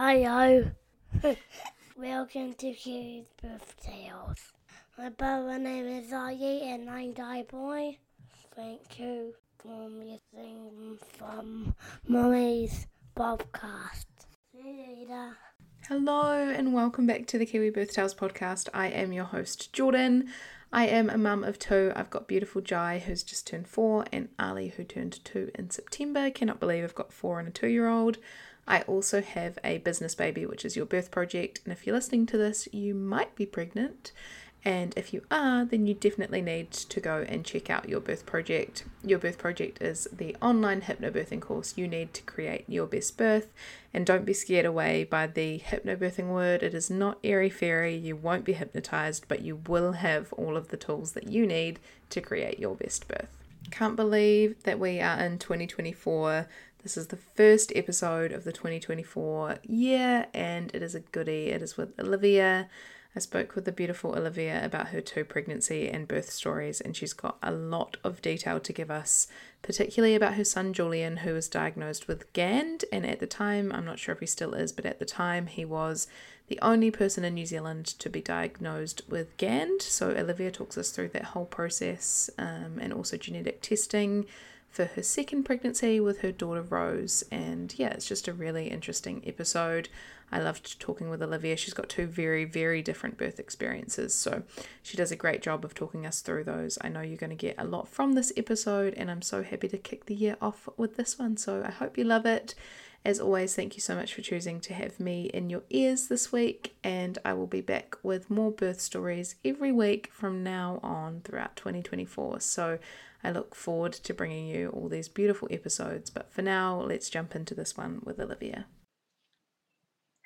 Hi, Welcome to Kids Birth Tales. My brother name is Aye and I'm Die Boy. Thank you for listening from Mommy's podcast. See you later. Hello and welcome back to the Kiwi Birth Tales podcast. I am your host, Jordan. I am a mum of two. I've got beautiful Jai, who's just turned four, and Ali, who turned two in September. Cannot believe I've got four and a two year old. I also have a business baby, which is your birth project. And if you're listening to this, you might be pregnant. And if you are, then you definitely need to go and check out your birth project. Your birth project is the online hypnobirthing course you need to create your best birth. And don't be scared away by the hypnobirthing word. It is not airy fairy. You won't be hypnotized, but you will have all of the tools that you need to create your best birth. Can't believe that we are in 2024. This is the first episode of the 2024 year, and it is a goodie. It is with Olivia. I spoke with the beautiful Olivia about her two pregnancy and birth stories, and she's got a lot of detail to give us, particularly about her son Julian, who was diagnosed with GAND. And at the time, I'm not sure if he still is, but at the time, he was the only person in New Zealand to be diagnosed with GAND. So Olivia talks us through that whole process um, and also genetic testing for her second pregnancy with her daughter Rose. And yeah, it's just a really interesting episode. I loved talking with Olivia. She's got two very, very different birth experiences. So she does a great job of talking us through those. I know you're going to get a lot from this episode, and I'm so happy to kick the year off with this one. So I hope you love it. As always, thank you so much for choosing to have me in your ears this week, and I will be back with more birth stories every week from now on throughout 2024. So I look forward to bringing you all these beautiful episodes, but for now, let's jump into this one with Olivia.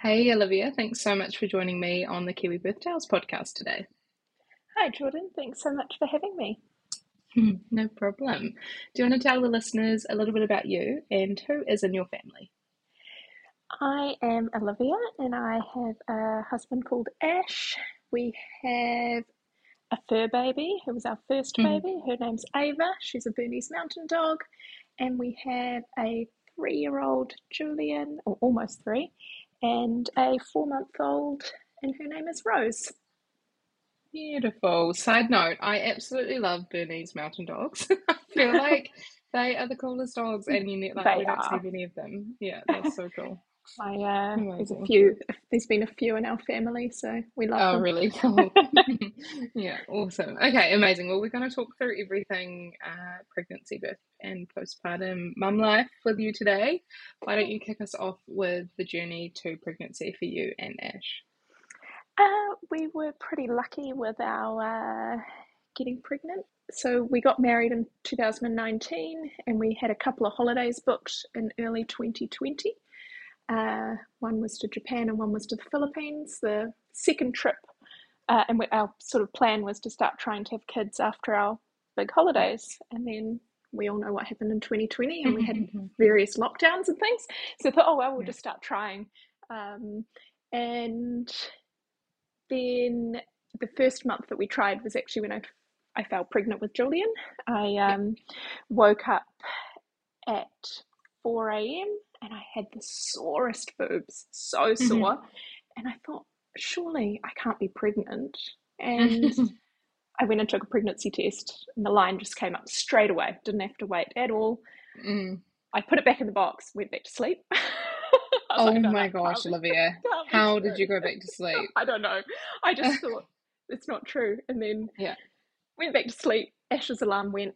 Hey, Olivia, thanks so much for joining me on the Kiwi Birth Tales podcast today. Hi, Jordan. Thanks so much for having me. no problem. Do you want to tell the listeners a little bit about you and who is in your family? I am Olivia and I have a husband called Ash. We have a fur baby who was our first Mm. baby. Her name's Ava. She's a Bernese Mountain Dog. And we have a three year old Julian, or almost three, and a four month old, and her name is Rose. Beautiful. Side note, I absolutely love Bernese mountain dogs. I feel like they are the coolest dogs, and you ne- like we don't see many of them. Yeah, that's so cool. I, uh, there's a few, there's been a few in our family, so we love Oh, them. really cool. yeah, awesome. Okay, amazing. Well, we're going to talk through everything uh, pregnancy, birth, and postpartum mum life with you today. Why don't you kick us off with the journey to pregnancy for you and Ash? Uh, we were pretty lucky with our uh, getting pregnant. So we got married in 2019 and we had a couple of holidays booked in early 2020. Uh, one was to Japan and one was to the Philippines. The second trip, uh, and we, our sort of plan was to start trying to have kids after our big holidays. And then we all know what happened in 2020 and we had various lockdowns and things. So I thought, oh, well, we'll just start trying. Um, and then the first month that we tried was actually when I, I fell pregnant with Julian. I um, woke up at 4 a.m. and I had the sorest boobs, so sore. And I thought, surely I can't be pregnant. And I went and took a pregnancy test, and the line just came up straight away. Didn't have to wait at all. Mm. I put it back in the box, went back to sleep. Oh like, "No, my gosh, Olivia. How true." did you go back to sleep? I don't know. I just thought it's not true. And then Yeah. went back to sleep. Ash's alarm went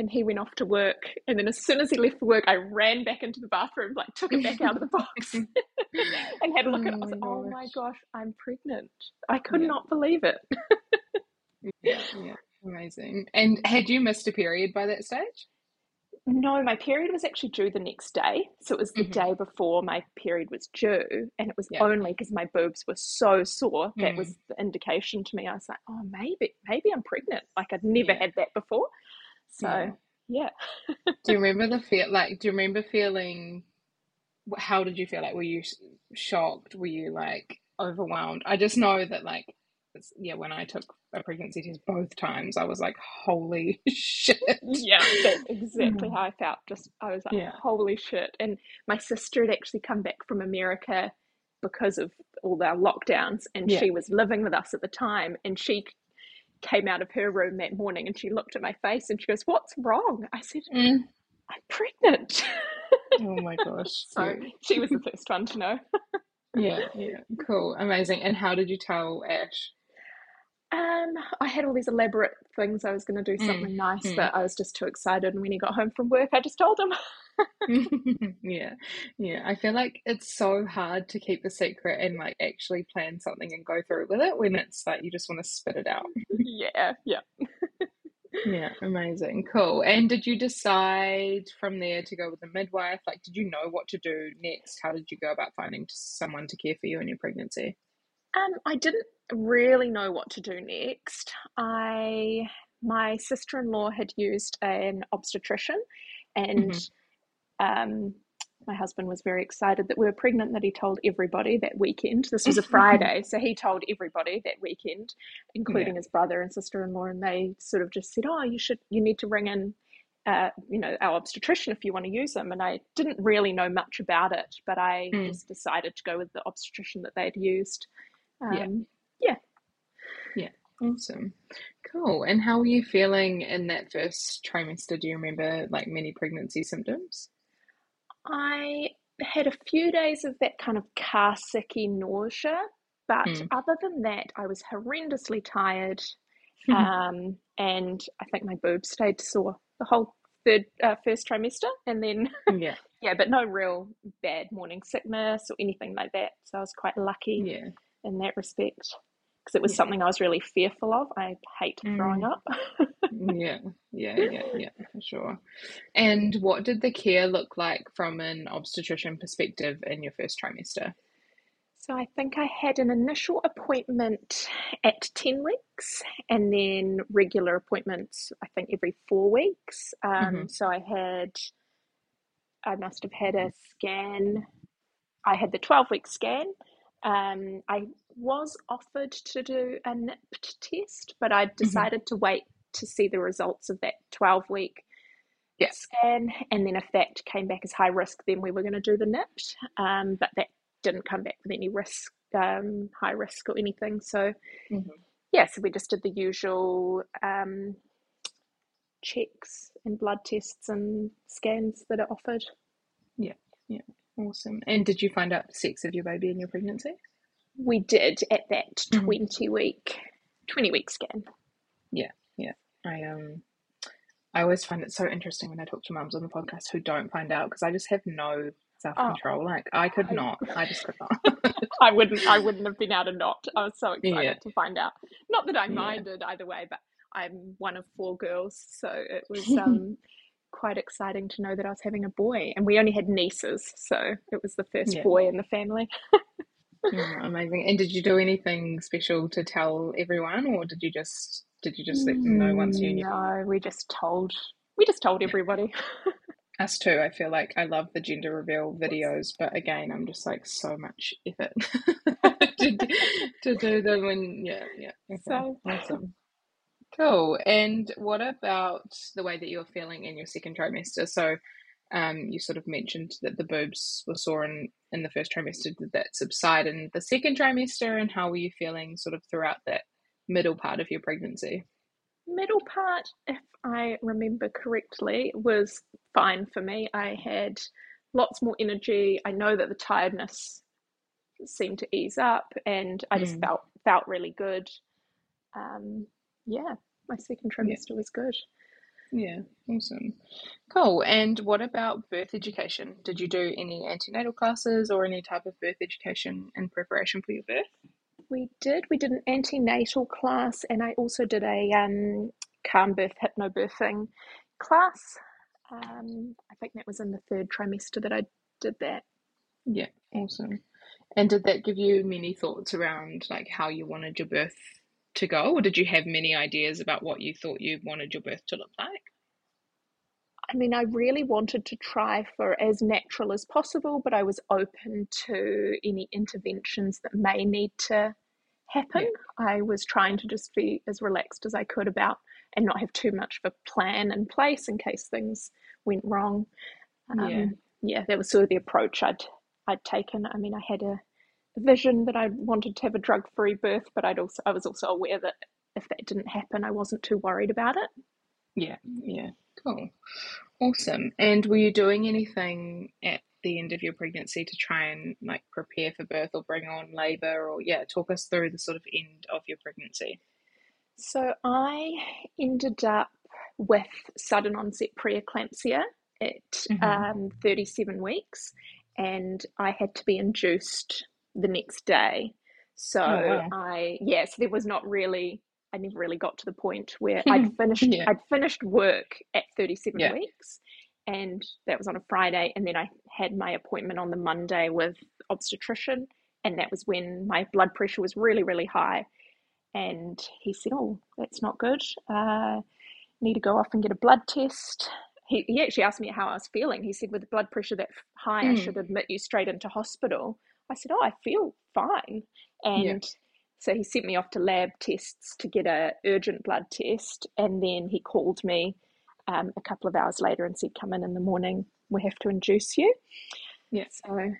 and he went off to work. And then as soon as he left for work, I ran back into the bathroom, like took it back out of the box and had a look at it. I was Oh like, my oh my gosh. I'm pregnant. I could Yeah. not believe it. Yeah, yeah, amazing. And had you missed a period by that stage? No, my period was actually due the next day. So it was the Mhm. day before my period was due. And it was Yeah. only because my boobs were so sore that Mm. was the indication to me. I was like, oh, maybe, maybe I'm pregnant. Like I'd never Yeah. had that before. So, Yeah. yeah. Do you remember the feel? Like, do you remember feeling? How did you feel? Like, were you shocked? Were you like overwhelmed? I just know that, like, it's- yeah, when I took a pregnancy test both times, I was like, holy shit. Yeah, that's exactly Mm. how I felt. Just I was like, Yeah. holy shit. And my sister had actually come back from America because of all our lockdowns, and Yeah. she was living with us at the time. And she came out of her room that morning and she looked at my face and she goes, "What's wrong?" I said, Mm. "I'm pregnant." Oh my gosh. so cute. she was the first one to know. Yeah, yeah, cool, amazing. And how did you tell Ash? Um, I had all these elaborate things. I was going to do Mm, something nice, mm. but I was just too excited. And when he got home from work, I just told him. yeah, yeah. I feel like it's so hard to keep a secret and like actually plan something and go through with it when it's like you just want to spit it out. yeah, yeah. Yeah, amazing, cool. And did you decide from there to go with a midwife? Like, did you know what to do next? How did you go about finding someone to care for you in your pregnancy? Um, I didn't really know what to do next. I my sister-in-law had used an obstetrician, and um, my husband was very excited that we were pregnant. That he told everybody that weekend. This was a Friday, so he told everybody that weekend, including his brother and sister-in-law, and they sort of just said, "Oh, you should, you need to ring in." Uh, you know, our obstetrician if you want to use them And I didn't really know much about it, but I Mm. just decided to go with the obstetrician that they'd used. Yeah. Um, Awesome. Cool. And how were you feeling in that first trimester? Do you remember like many pregnancy symptoms? I had a few days of that kind of car sicky nausea, but Mm. other than that, I was horrendously tired. Um, and I think my boobs stayed sore the whole third uh, first trimester, and then Yeah. yeah, but no real bad morning sickness or anything like that. So I was quite lucky Yeah. in that respect because it was Yeah. something I was really fearful of. I hate throwing Mm. up. Yeah. Yeah. Yeah. Yeah. For sure. And what did the care look like from an obstetrician perspective in your first trimester? So I think I had an initial appointment at 10 weeks and then regular appointments, I think every four weeks. Um, Mhm. So I had, I must have had a scan. I had the 12 week scan. Um, I was offered to do a NIPT test, but I decided to wait to see the results of that 12 week Yeah. scan. And then if that came back as high risk, then we were going to do the NIPT. Um, but that didn't come back with any risk, um, high risk or anything. So, Mhm. yeah, so we just did the usual um, checks and blood tests and scans that are offered. Yeah. Yeah. Awesome. And did you find out the sex of your baby in your pregnancy? We did at that Mhm. 20 week, 20 week scan. Yeah. Yeah. I um I always find it so interesting when I talk to mums on the podcast who don't find out because I just have no self control. Like I could I- not. I just could not. I wouldn't I wouldn't have been able to not. I was so excited Yeah. to find out. Not that I Yeah. minded either way, but I'm one of four girls, so it was um, quite exciting to know that I was having a boy. And we only had nieces, so it was the first Yeah. boy in the family. Oh, amazing. And did you do anything special to tell everyone or did you just did you just let them know once you knew? Mm, no, we just told we just told everybody. Us too. I feel like I love the gender reveal videos, but again, I'm just like so much effort to, do- to do them. And yeah, yeah. Okay. So- Awesome. Cool. And what about the way that you're feeling in your second trimester? So, um, you sort of mentioned that the boobs were sore in, in the first trimester. Did that subside in the second trimester? And how were you feeling sort of throughout that middle part of your pregnancy? Middle part, if I remember correctly, was fine for me. I had lots more energy. I know that the tiredness seemed to ease up, and I just Mm. felt felt really good. Um, yeah, my second Yeah. trimester was good. Yeah, awesome. Cool. And what about birth education? Did you do any antenatal classes or any type of birth education in preparation for your birth? We did. We did an antenatal class, and I also did a um, calm birth hypnobirthing class. Um, I think that was in the third trimester that I did that. Yeah, awesome. And did that give you many thoughts around like how you wanted your birth to go, or did you have many ideas about what you thought you wanted your birth to look like? I mean, I really wanted to try for as natural as possible, but I was open to any interventions that may need to happen. Yeah. I was trying to just be as relaxed as I could about and not have too much of a plan in place in case things went wrong. Um, yeah. yeah, that was sort of the approach I'd I'd taken. I mean, I had a, a vision that I wanted to have a drug-free birth, but I'd also I was also aware that if that didn't happen, I wasn't too worried about it. Yeah, yeah, cool, awesome. And were you doing anything at the end of your pregnancy to try and like prepare for birth or bring on labor or yeah, talk us through the sort of end of your pregnancy? So I ended up with sudden onset preeclampsia at mm-hmm. um, 37 weeks, and I had to be induced the next day. So oh, wow. I, yes, yeah, so there was not really, I never really got to the point where I'd finished, yeah. I'd finished work at 37 yeah. weeks and that was on a Friday. And then I had my appointment on the Monday with obstetrician. And that was when my blood pressure was really, really high. And he said, Oh, that's not good. Uh, need to go off and get a blood test. He, he actually asked me how I was feeling. He said, With blood pressure that high, mm. I should admit you straight into hospital. I said, Oh, I feel fine. And yeah. so he sent me off to lab tests to get a urgent blood test. And then he called me um, a couple of hours later and said, Come in in the morning, we have to induce you. Yeah. So,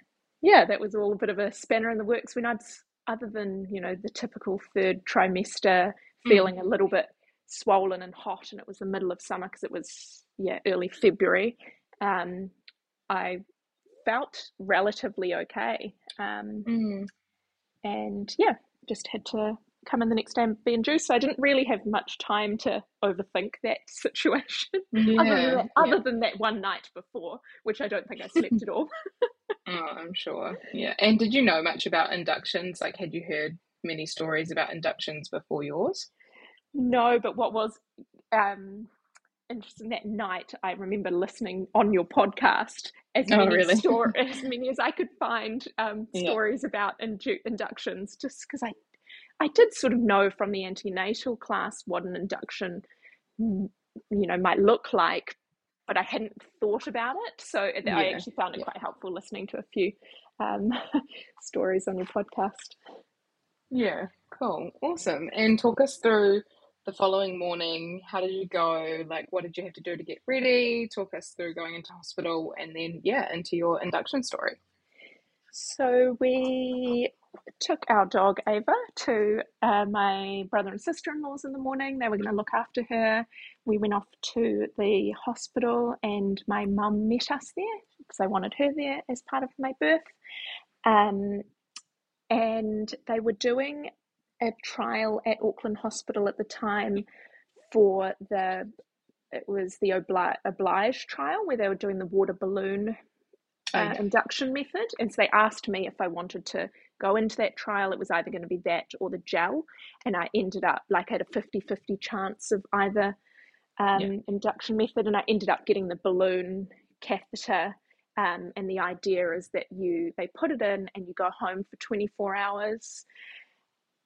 yeah, that was all a bit of a spanner in the works when I'd other than you know the typical third trimester mm. feeling mm. a little bit swollen and hot and it was the middle of summer because it was yeah early february um, i felt relatively okay um, mm. and yeah just had to come in the next day and be induced so i didn't really have much time to overthink that situation yeah, other, than that, other yeah. than that one night before which i don't think i slept at all Oh, I'm sure. Yeah. And did you know much about inductions? Like, had you heard many stories about inductions before yours? No, but what was um, interesting that night, I remember listening on your podcast as oh, many, really? story, as, many as I could find um, stories about indu- inductions, just because I, I did sort of know from the antenatal class what an induction, you know, might look like, but I hadn't thought about it. So yeah. I actually found it yeah. quite helpful listening to a few um, stories on your podcast. Yeah, cool, awesome. And talk us through the following morning. How did you go? Like, what did you have to do to get ready? Talk us through going into hospital and then, yeah, into your induction story. So we took our dog Ava to uh, my brother and sister in laws in the morning. They were going to look after her. We went off to the hospital, and my mum met us there because I wanted her there as part of my birth. Um, and they were doing a trial at Auckland Hospital at the time for the it was the oblige, oblige trial where they were doing the water balloon uh, oh, yeah. induction method. And so they asked me if I wanted to go into that trial. It was either going to be that or the gel. And I ended up like at a 50 50 chance of either um, yeah. induction method. And I ended up getting the balloon catheter. Um, and the idea is that you they put it in and you go home for 24 hours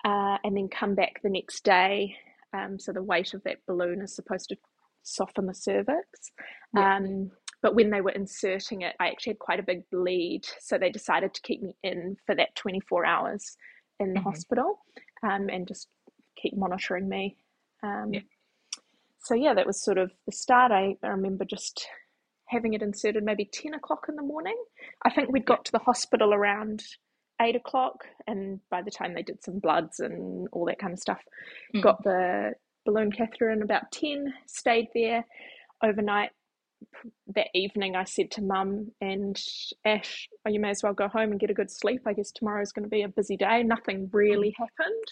uh, and then come back the next day. Um, so the weight of that balloon is supposed to soften the cervix. Yeah. Um, but when they were inserting it, I actually had quite a big bleed. So they decided to keep me in for that 24 hours in the mm-hmm. hospital um, and just keep monitoring me. Um, yeah. So, yeah, that was sort of the start. I, I remember just having it inserted maybe 10 o'clock in the morning. I think we'd got to the hospital around eight o'clock, and by the time they did some bloods and all that kind of stuff, mm. got the balloon catheter in about 10, stayed there overnight, that evening I said to mum and Ash, oh, you may as well go home and get a good sleep. I guess tomorrow's going to be a busy day. Nothing really mm. happened.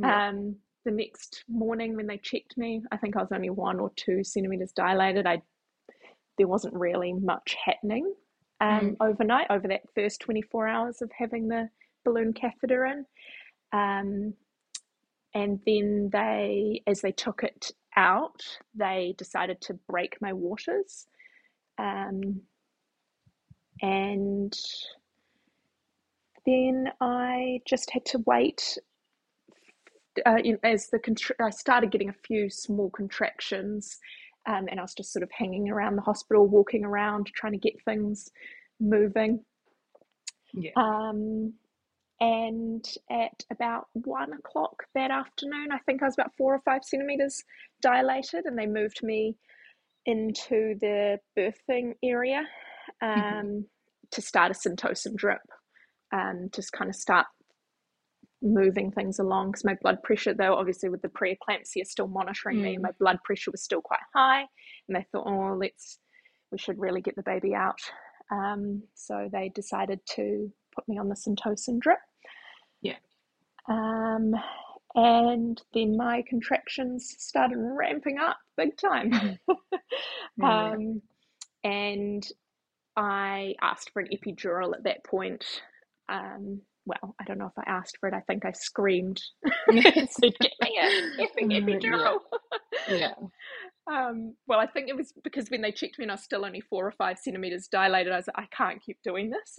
Yeah. Um, the next morning when they checked me, I think I was only one or two centimeters dilated. I there wasn't really much happening um, mm. overnight over that first 24 hours of having the balloon catheter in. Um, and then they, as they took it out, they decided to break my waters. Um, and then I just had to wait. Uh, you know, as the contr- I started getting a few small contractions, um, and I was just sort of hanging around the hospital, walking around, trying to get things moving. Yeah. Um, and at about one o'clock that afternoon, I think I was about four or five centimeters dilated, and they moved me into the birthing area um, mm-hmm. to start a syntocin drip, um, just kind of start moving things along because my blood pressure, though, obviously with the preeclampsia still monitoring mm. me, my blood pressure was still quite high, and they thought, oh, let's we should really get the baby out. Um, so they decided to put me on the syntocin drip. Yeah. Um, and then my contractions started ramping up big time. um, and I asked for an epidural at that point. Um, well, I don't know if I asked for it. I think I screamed and said, "Get me effing epidural!" Yeah. yeah. Um, well, I think it was because when they checked me and I was still only four or five centimeters dilated, I was like, I can't keep doing this.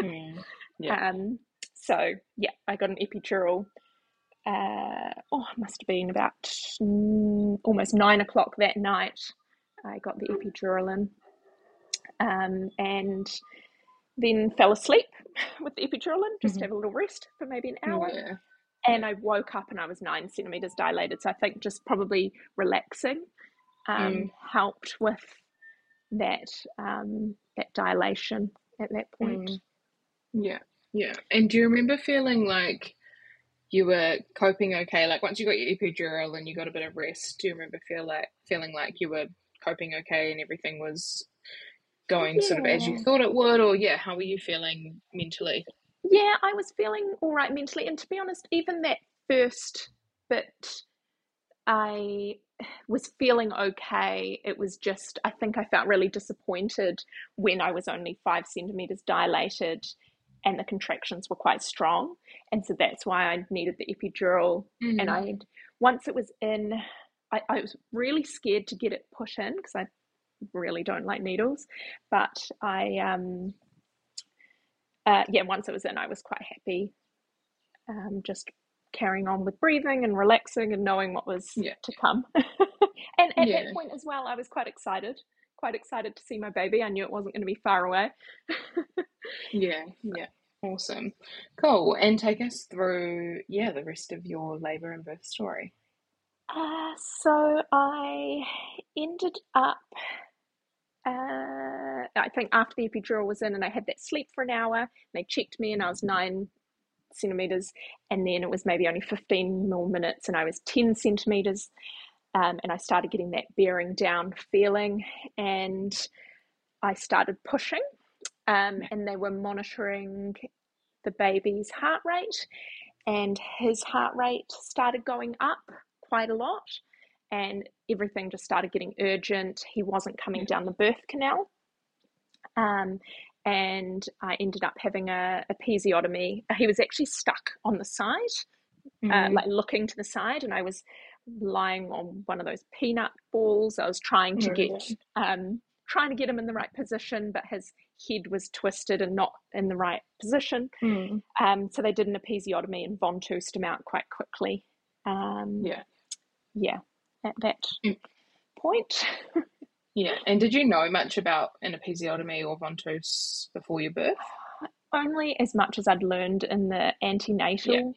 mm. Yeah. Um, so yeah, I got an epidural. Uh, oh, it must have been about mm, almost nine o'clock that night. I got the epidural in, um, and then fell asleep with the epidural in, just mm-hmm. have a little rest for maybe an hour. Yeah. And I woke up and I was nine centimeters dilated. So I think just probably relaxing um, mm. helped with that um, that dilation at that point. Mm. Yeah, yeah. And do you remember feeling like you were coping okay? Like once you got your epidural and you got a bit of rest, do you remember feel like feeling like you were coping okay and everything was going yeah. sort of as you thought it would, or yeah, how were you feeling mentally? Yeah, I was feeling all right mentally, and to be honest, even that first bit, I was feeling okay. It was just, I think I felt really disappointed when I was only five centimeters dilated and the contractions were quite strong. And so that's why I needed the epidural. Mm-hmm. And I, once it was in, I, I was really scared to get it put in because I really don't like needles. But I, um, uh, yeah, once it was in, I was quite happy. Um, just carrying on with breathing and relaxing and knowing what was yeah. to come. and at yeah. that point as well, I was quite excited, quite excited to see my baby. I knew it wasn't going to be far away. yeah, yeah. Awesome. Cool. And take us through, yeah, the rest of your labour and birth story. Uh, so I ended up, uh, I think after the epidural was in and I had that sleep for an hour, they checked me and I was nine centimeters, and then it was maybe only 15 more minutes, and I was 10 centimeters. Um, and I started getting that bearing down feeling, and I started pushing, um, and they were monitoring the baby's heart rate, and his heart rate started going up quite a lot, and everything just started getting urgent. He wasn't coming down the birth canal. Um, and I ended up having a episiotomy. He was actually stuck on the side, mm. uh, like looking to the side, and I was lying on one of those peanut balls. I was trying to get um, trying to get him in the right position, but his head was twisted and not in the right position. Mm. Um, so they did an episiotomy and ventoused him out quite quickly. Um, yeah, yeah. At that mm. point. Yeah, and did you know much about an episiotomy or ventouse before your birth? Only as much as I'd learned in the antenatal yeah.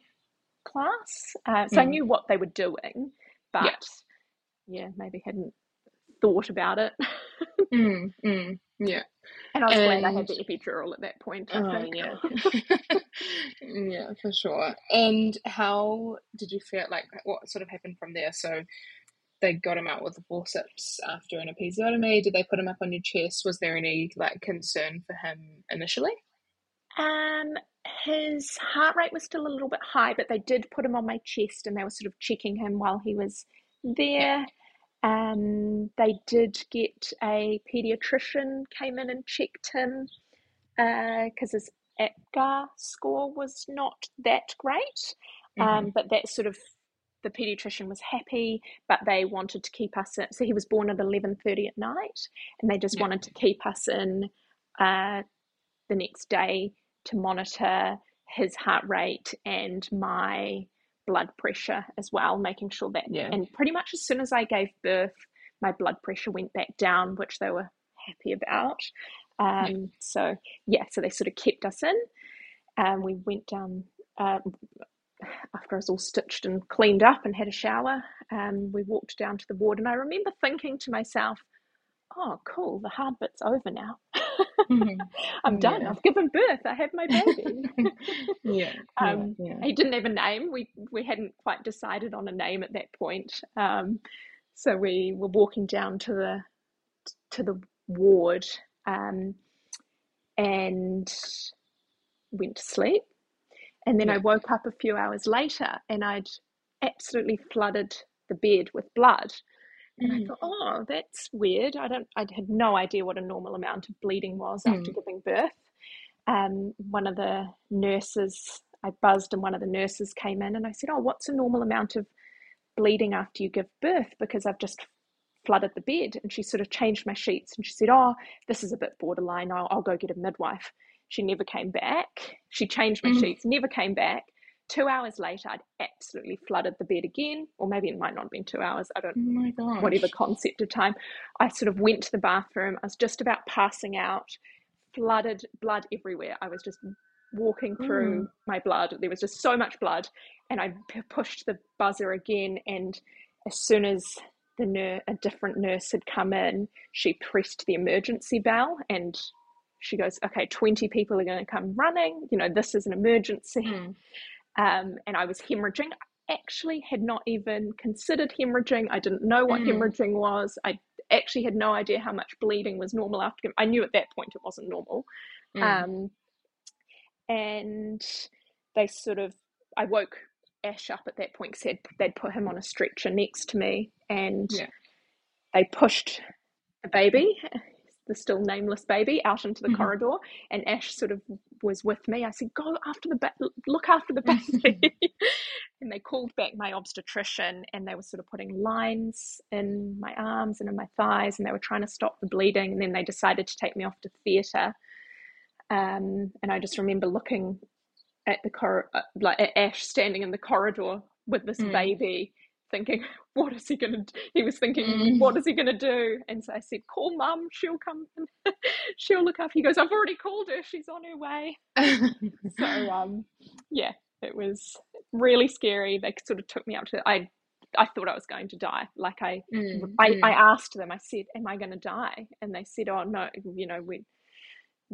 class. Uh, so mm. I knew what they were doing, but yeah, yeah maybe hadn't thought about it. mm, mm, yeah. And I was and... glad I had the epidural at that point. I oh, yeah. yeah, for sure. And how did you feel like what sort of happened from there? So they got him out with the forceps after an episiotomy? Did they put him up on your chest? Was there any like concern for him initially? Um, his heart rate was still a little bit high, but they did put him on my chest and they were sort of checking him while he was there. Um, they did get a pediatrician came in and checked him because uh, his APGAR score was not that great. Um, mm-hmm. but that sort of the pediatrician was happy, but they wanted to keep us in. So he was born at eleven thirty at night, and they just Yeah. wanted to keep us in uh, the next day to monitor his heart rate and my blood pressure as well, making sure that. Yeah. And pretty much as soon as I gave birth, my blood pressure went back down, which they were happy about. Um, So yeah, so they sort of kept us in. Um, we went down uh, after I was all stitched and cleaned up and had a shower. Um, we walked down to the ward, and I remember thinking to myself, "Oh, cool, the hard bit's over now. Mhm. I'm done. I've given birth. I have my baby." yeah. Um, yeah. He didn't have a name. We we hadn't quite decided on a name at that point. Um, so we were walking down to the to the ward um, and went to sleep. And then I woke up a few hours later and I'd absolutely flooded the bed with blood. And I Mm. thought, oh, that's weird. I don't. I had no idea what a normal amount of bleeding was after Mm. giving birth. Um, one of the nurses, I buzzed, and one of the nurses came in, and I said, "Oh, what's a normal amount of bleeding after you give birth?" Because I've just flooded the bed, and she sort of changed my sheets, and she said, "Oh, this is a bit borderline. I'll, I'll go get a midwife." She never came back. She changed my Mm. sheets, never came back. Two hours later, I'd absolutely flooded the bed again, or maybe it might not have been two hours. I don't Oh my gosh. whatever concept of time. I sort of went to the bathroom. I was just about passing out, flooded blood everywhere. I was just walking through my blood. There was just so much blood, and I p- pushed the buzzer again. And as soon as the nur- a different nurse had come in, she pressed the emergency bell, and she goes, "Okay, twenty people are going to come running. You know, this is an emergency." Mm. um, and I was hemorrhaging. I actually had not even considered hemorrhaging. I didn't know what Mm. hemorrhaging was. I actually had no idea how much bleeding was normal after. I knew at that point it wasn't normal. Mm. Um, and they sort of, I woke Ash up at that point because they'd put him on a stretcher next to me, and Yeah. they pushed the baby, the still nameless baby, out into the Mhm. corridor, and Ash sort of was with me. I said, "Go after the ba- look after the baby," and they called back my obstetrician, and they were sort of putting lines in my arms and in my thighs, and they were trying to stop the bleeding. And then they decided to take me off to theatre, um, and I just remember looking at the cor- uh, like at Ash standing in the corridor with this Mm. baby, thinking, "What is he gonna?" do? He was thinking, Mm. "What is he gonna do?" And so I said, "Call mum. She'll come. and she'll look after." He goes, "I've already called her. She's on her way." So um, yeah, it was really scary. They sort of took me up to. I I thought I was going to die. Like I Mm, I, mm. I asked them. I said, "Am I going to die?" And they said, "Oh no, you know we."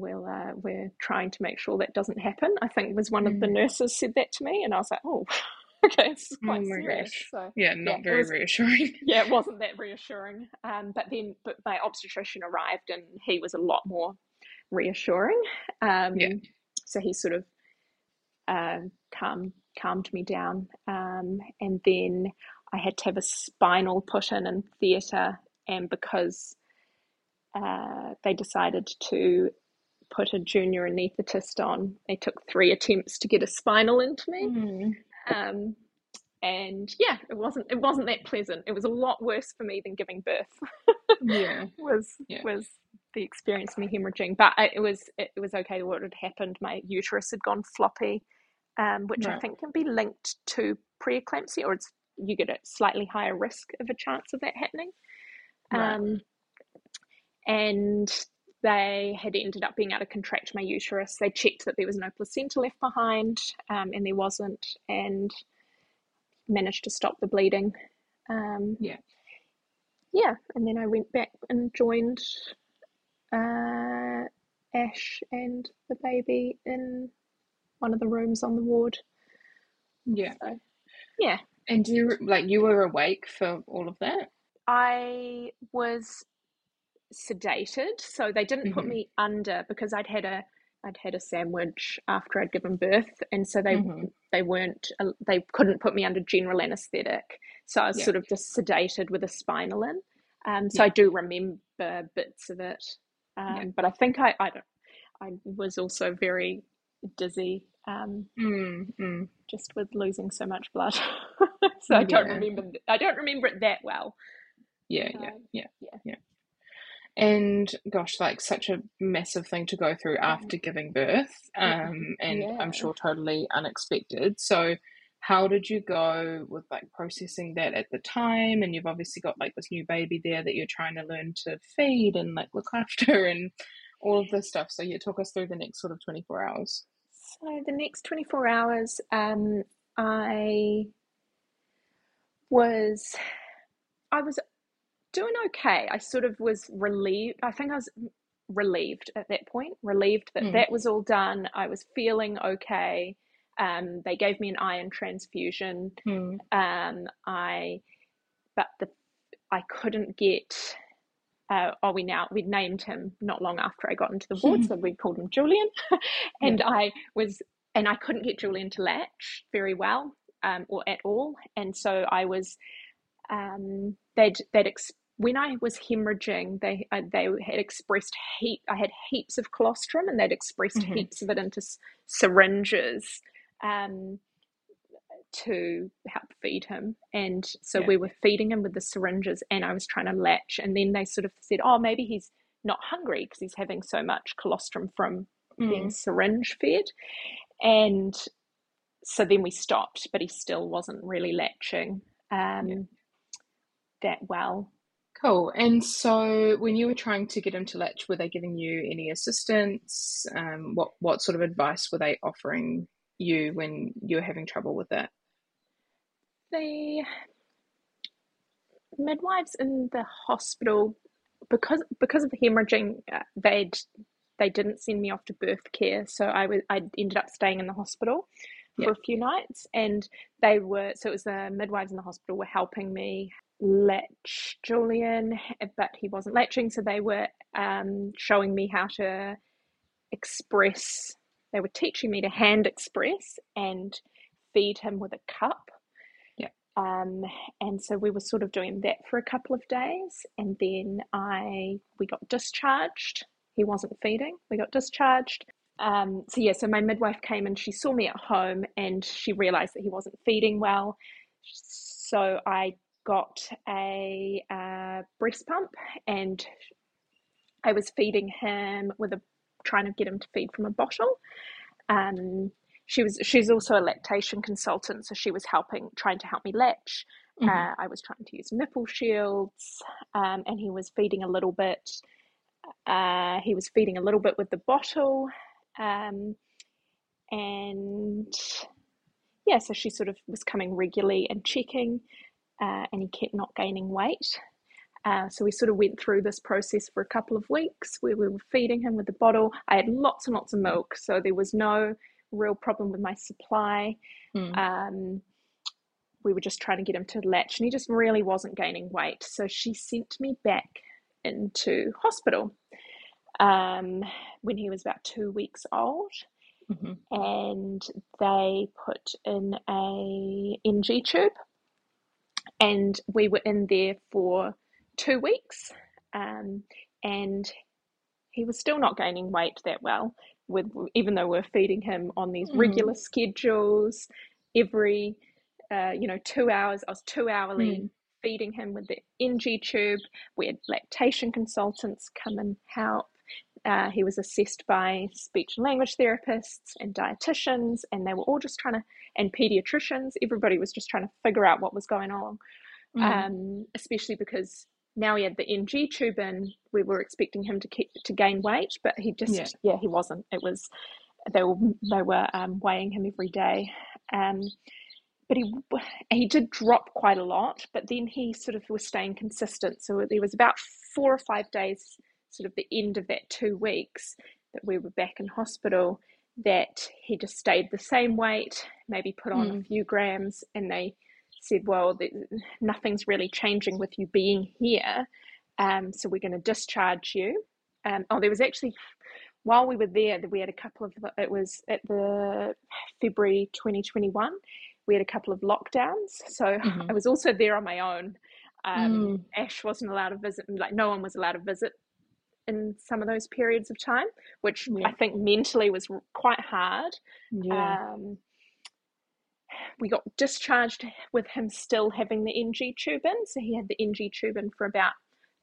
We'll, uh, we're trying to make sure that doesn't happen. I think was one of the Mm. nurses said that to me, and I was like, "Oh, okay, is Oh my serious." gosh. So yeah, not it very was- reassuring. yeah, it wasn't that reassuring. Um, but then, but my obstetrician arrived, and he was a lot more reassuring. Um, Yeah. So he sort of uh, calmed calmed me down, um, and then I had to have a spinal put in in theatre, and because uh, they decided to put a junior anaesthetist on, they took three attempts to get a spinal into me Mm. Um, and yeah, it wasn't it wasn't that pleasant. It was a lot worse for me than giving birth. Yeah. was Yeah. was the experience of me hemorrhaging, but it was it, was okay. What had happened? My uterus had gone floppy, um, which I think can be linked to preeclampsia, or it's you get a slightly higher risk of a chance of that happening. Right. Um, and they had ended up being able to contract my uterus. They checked that there was no placenta left behind, um, and there wasn't, and managed to stop the bleeding. Um, Yeah. yeah, and then I went back and joined uh, Ash and the baby in one of the rooms on the ward. Yeah. So, yeah, And do you like you were awake for all of that? I was sedated, so they didn't put Mhm. me under because I'd had a I'd had a sandwich after I'd given birth, and so they Mhm. they weren't uh, they couldn't put me under general anaesthetic, so I was Yeah. sort of just sedated with a spinal in. Um, so Yeah. I do remember bits of it, um, Yeah. but I think I I don't I was also very dizzy, um, Mm, mm. just with losing so much blood. so I don't remember. I don't remember it that well. Yeah, yeah, yeah, yeah. And gosh, like such a massive thing to go through after giving birth, um, and Yeah. I'm sure totally unexpected. So, how did you go with like processing that at the time? And you've obviously got like this new baby there that you're trying to learn to feed and like look after and all of this stuff. So, yeah, talk us through the next sort of 24 hours. So the next 24 hours, um, I was I was doing okay. I sort of was relieved. I think I was relieved at that point, relieved that Mm. that was all done. I was feeling okay. Um, they gave me an iron transfusion. Hmm. Um, I, but the I couldn't get. Uh, oh, we now we'd named him not long after I got into the ward, so we called him Julian, and I was and I couldn't get Julian to latch very well um, or at all, and so I was um, they'd they'd ex- when I was hemorrhaging, they uh, they had expressed heap. I had heaps of colostrum, and they'd expressed Mhm. heaps of it into s- syringes um, to help feed him. And so Yeah. we were feeding him with the syringes, and I was trying to latch. And then they sort of said, "Oh, maybe he's not hungry because he's having so much colostrum from being Mm. syringe fed." And so then we stopped, but he still wasn't really latching um, that well. Cool. And so, when you were trying to get him to latch, were they giving you any assistance? Um, what what sort of advice were they offering you when you were having trouble with that? The midwives in the hospital, because because of the hemorrhaging, uh, they'd they didn't send me off to birth care, so I was I ended up staying in the hospital for Yeah. a few nights, and they were so it was the midwives in the hospital were helping me latch Julian, but he wasn't latching, so they were um, showing me how to express. They were teaching me to hand express and feed him with a cup. Yeah. Um, and so we were sort of doing that for a couple of days, and then I we got discharged. He wasn't feeding. We got discharged. Um, so yeah, so my midwife came and she saw me at home, and she realised that he wasn't feeding well. So I got a uh, breast pump, and I was feeding him with a trying to get him to feed from a bottle. Um, she was she's also a lactation consultant, so she was helping trying to help me latch. Mhm. Uh, I was trying to use nipple shields, um, and he was feeding a little bit. Uh, he was feeding a little bit with the bottle, um, and yeah, so she sort of was coming regularly and checking, uh, and he kept not gaining weight. Uh, so we sort of went through this process for a couple of weeks where we were feeding him with the bottle. I had lots and lots of milk, so there was no real problem with my supply. Mm. Um, we were just trying to get him to latch, and he just really wasn't gaining weight. So she sent me back into hospital um, when he was about two weeks old, Mhm. and they put in a NG tube, and we were in there for two weeks, um, and he was still not gaining weight that well. With even though we're feeding him on these Mm. regular schedules, every uh, you know two hours, I was two hourly Mm. feeding him with the NG tube. We had lactation consultants come and help. Uh, he was assessed by speech and language therapists and dietitians, and they were all just trying to, and pediatricians. Everybody was just trying to figure out what was going on, Mm. um, especially because now he had the NG tube in. We were expecting him to keep to gain weight, but he just, Yeah. yeah, he wasn't. It was they were they were um, weighing him every day. Um, but he he did drop quite a lot, but then he sort of was staying consistent. So there was about four or five days, sort of the end of that two weeks that we were back in hospital, that he just stayed the same weight, maybe put on a Mm. few grams, and they said, well, the, nothing's really changing with you being here, um, so we're going to discharge you. Um, oh, there was actually while we were there, that we had a couple of. It was at the February 2021 we had a couple of lockdowns. So Mhm. I was also there on my own. Um, Mm. Ash wasn't allowed to visit, like no one was allowed to visit in some of those periods of time, which Yeah. I think mentally was quite hard. Yeah. Um, we got discharged with him still having the NG tube in. So he had the NG tube in for about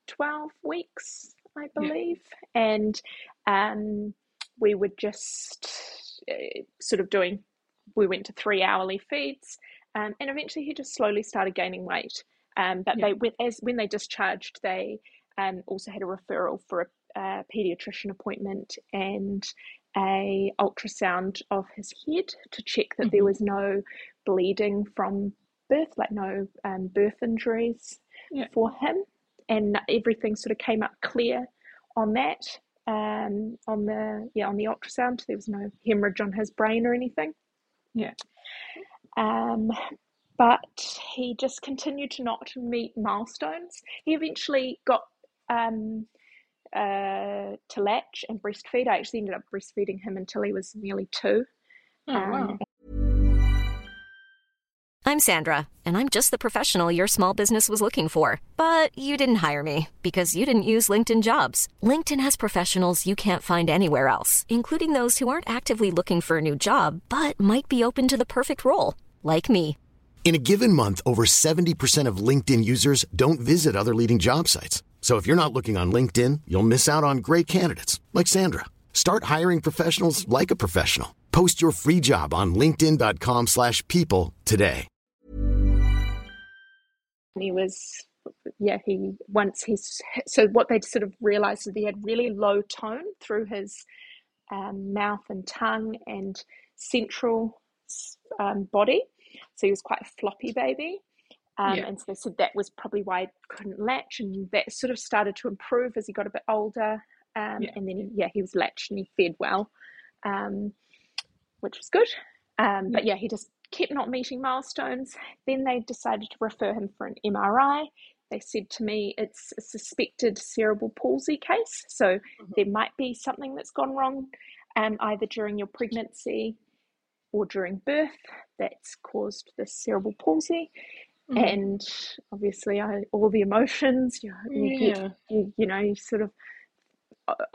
12 weeks, I believe. Yeah. And um, we were just uh, sort of doing, we went to three hourly feeds. Um, and eventually he just slowly started gaining weight. Um, but yeah. they as when they discharged, they um, also had a referral for a, a pediatrician appointment and a ultrasound of his head to check that mm-hmm. there was no bleeding from birth, like no um, birth injuries yeah. for him, and everything sort of came up clear on that. Um, on the yeah on the ultrasound, there was no hemorrhage on his brain or anything. Yeah. Um, but he just continued to not meet milestones. He eventually got um, uh, to latch and breastfeed. I actually ended up breastfeeding him until he was nearly two. Oh, um, wow. I'm Sandra, and I'm just the professional your small business was looking for. But you didn't hire me because you didn't use LinkedIn jobs. LinkedIn has professionals you can't find anywhere else, including those who aren't actively looking for a new job but might be open to the perfect role, like me. In a given month, over 70% of LinkedIn users don't visit other leading job sites. So if you're not looking on LinkedIn, you'll miss out on great candidates like Sandra. Start hiring professionals like a professional. Post your free job on linkedin.com/people today. He was yeah, he once he's so what they sort of realized is he had really low tone through his um, mouth and tongue and central um, body. So he was quite a floppy baby. Um, yeah. And so they said that was probably why he couldn't latch, and that sort of started to improve as he got a bit older. Um, yeah. And then, yeah, he was latched and he fed well, um, which was good. Um, but yeah, he just kept not meeting milestones. Then they decided to refer him for an MRI. They said to me it's a suspected cerebral palsy case, so mm-hmm. there might be something that's gone wrong um, either during your pregnancy or during birth that's caused this cerebral palsy. Mm-hmm. And obviously, I, all the emotions, you, you yeah. you, you know, you sort of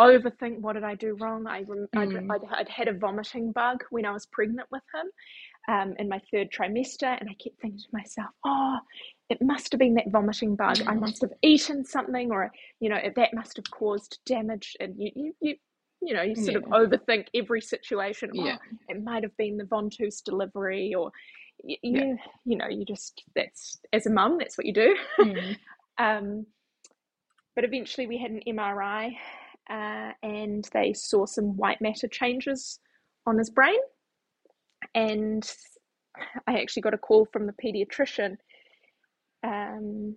overthink what did I do wrong. I mm. I'd, I'd, I'd, had a vomiting bug when I was pregnant with him um, in my third trimester, and I kept thinking to myself, oh, it must have been that vomiting bug. I must have eaten something, or you know, that must have caused damage. And you you you, you know, you sort yeah. of overthink every situation. Oh, yeah. it might have been the Ventouse delivery, or you, yeah. you know you just that's as a mum that's what you do mm. um, but eventually we had an mri uh, and they saw some white matter changes on his brain and i actually got a call from the pediatrician um,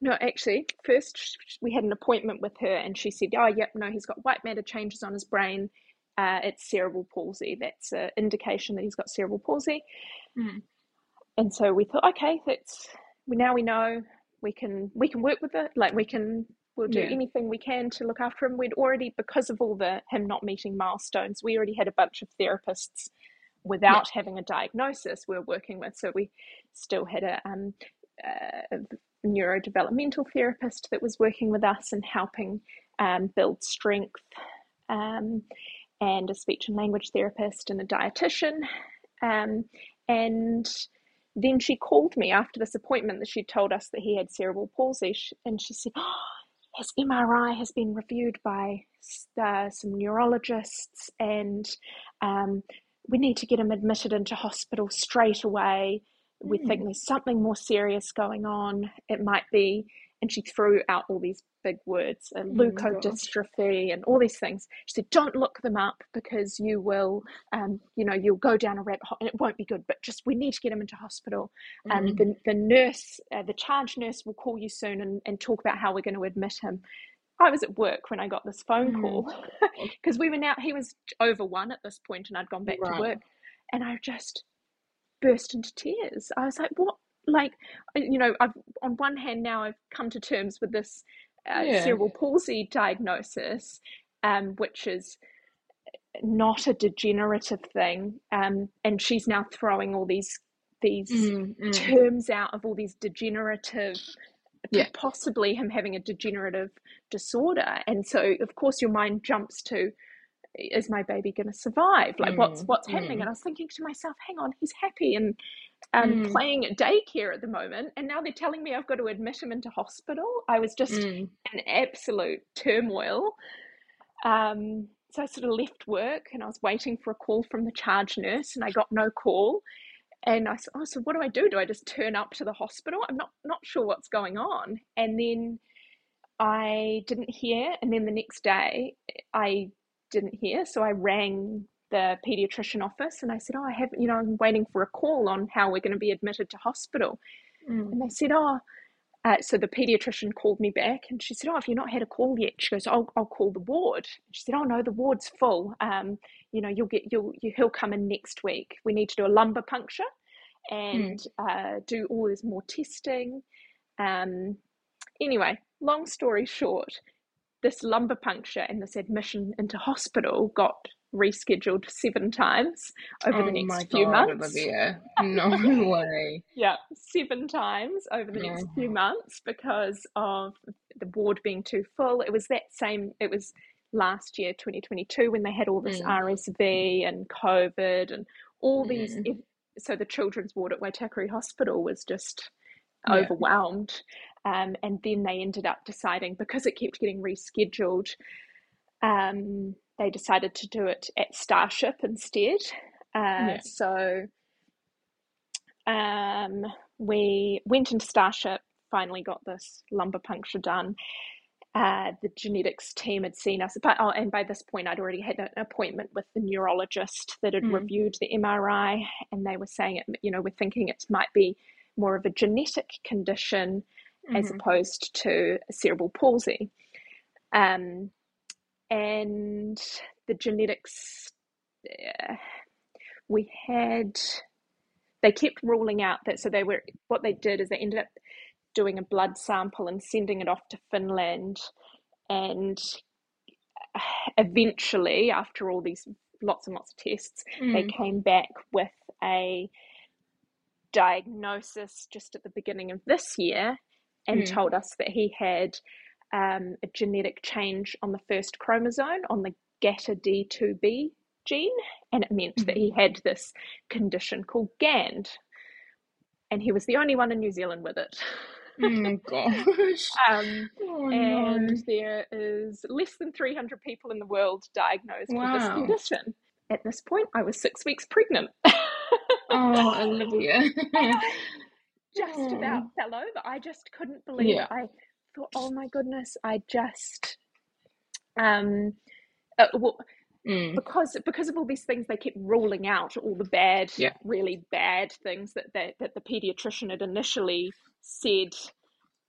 no actually first we had an appointment with her and she said oh yep no he's got white matter changes on his brain uh, it's cerebral palsy. That's an indication that he's got cerebral palsy. Mm. And so we thought, okay, that's we now we know we can we can work with it. Like we can we'll do yeah. anything we can to look after him. We'd already because of all the him not meeting milestones, we already had a bunch of therapists without yeah. having a diagnosis we are working with. So we still had a, um, a neurodevelopmental therapist that was working with us and helping um, build strength. Um, and a speech and language therapist and a dietitian. Um, and then she called me after this appointment that she'd told us that he had cerebral palsy. And she said, oh, his MRI has been reviewed by uh, some neurologists, and um, we need to get him admitted into hospital straight away. We mm. think there's something more serious going on. It might be and she threw out all these big words and oh leukodystrophy and all these things. She said, "Don't look them up because you will, um, you know, you'll go down a rabbit hole and it won't be good. But just we need to get him into hospital. And mm-hmm. the the nurse, uh, the charge nurse, will call you soon and, and talk about how we're going to admit him." I was at work when I got this phone mm. call because we were now he was over one at this point and I'd gone back right. to work, and I just burst into tears. I was like, "What? like uh, you know i've on one hand now i've come to terms with this uh, yeah. cerebral palsy diagnosis um, which is not a degenerative thing um, and she's now throwing all these these mm, mm. terms out of all these degenerative yeah. possibly him having a degenerative disorder and so of course your mind jumps to is my baby going to survive? Like, what's Mm, what's happening? mm. And I was thinking to myself, hang on, he's happy and um, Mm. playing at daycare at the moment, and now they're telling me I've got to admit him into hospital. I was just Mm. in absolute turmoil. Um, so I sort of left work and I was waiting for a call from the charge nurse, and I got no call. And I said, "Oh, so what do I do? Do I just turn up to the hospital? I'm not not sure what's going on." And then I didn't hear, and then the next day I didn't hear, so I rang the pediatrician office and I said, "Oh, I haven't, you know, I'm waiting for a call on how we're going to be admitted to hospital." Mm. And they said, "Oh." Uh, so the pediatrician called me back and she said, "Oh, have you not had a call yet?" She goes, "I'll, I'll call the ward." She said, "Oh no, the ward's full. Um, you know, you'll get you'll you, he'll come in next week. We need to do a lumbar puncture and uh, do all this more testing." Um, anyway, long story short, this lumbar puncture and this admission into hospital got rescheduled seven times over Oh the next my few God, months. Olivia. No way. Yeah, seven times over the next few months because of the ward being too full. It was that same, it was last year, 2022, when they had all this Mm. RSV and COVID and all these. Mm. ev- So the children's ward at Waitakere Hospital was just Yeah. overwhelmed. Um, and then they ended up deciding, because it kept getting rescheduled, um, they decided to do it at Starship instead. Uh, Yeah. So um, we went into Starship, finally got this lumbar puncture done. Uh, the genetics team had seen us, but oh, and by this point, I'd already had an appointment with the neurologist that had Mm. reviewed the MRI, and they were saying it. You know, we're thinking it might be more of a genetic condition as Mhm. opposed to a cerebral palsy. Um, and the genetics, uh, we had, they kept ruling out that, so they were, what they did is they ended up doing a blood sample and sending it off to Finland. And eventually, after all these lots and lots of tests, they Mm. came back with a diagnosis just at the beginning of this year and Mm. told us that he had um, a genetic change on the first chromosome on the GATAD2B gene, and it meant that he had this condition called GAND, and he was the only one in New Zealand with it. Oh my gosh. Um, Oh and no. there is less than 300 people in the world diagnosed with this condition. At this point, I was six weeks pregnant. Oh, Olivia. just Oh. about fell over. I just couldn't believe Yeah. it. I thought, oh my goodness, I just um uh, well, Mm. because because of all these things they kept ruling out all the bad Yeah. really bad things that that, that the pediatrician had initially said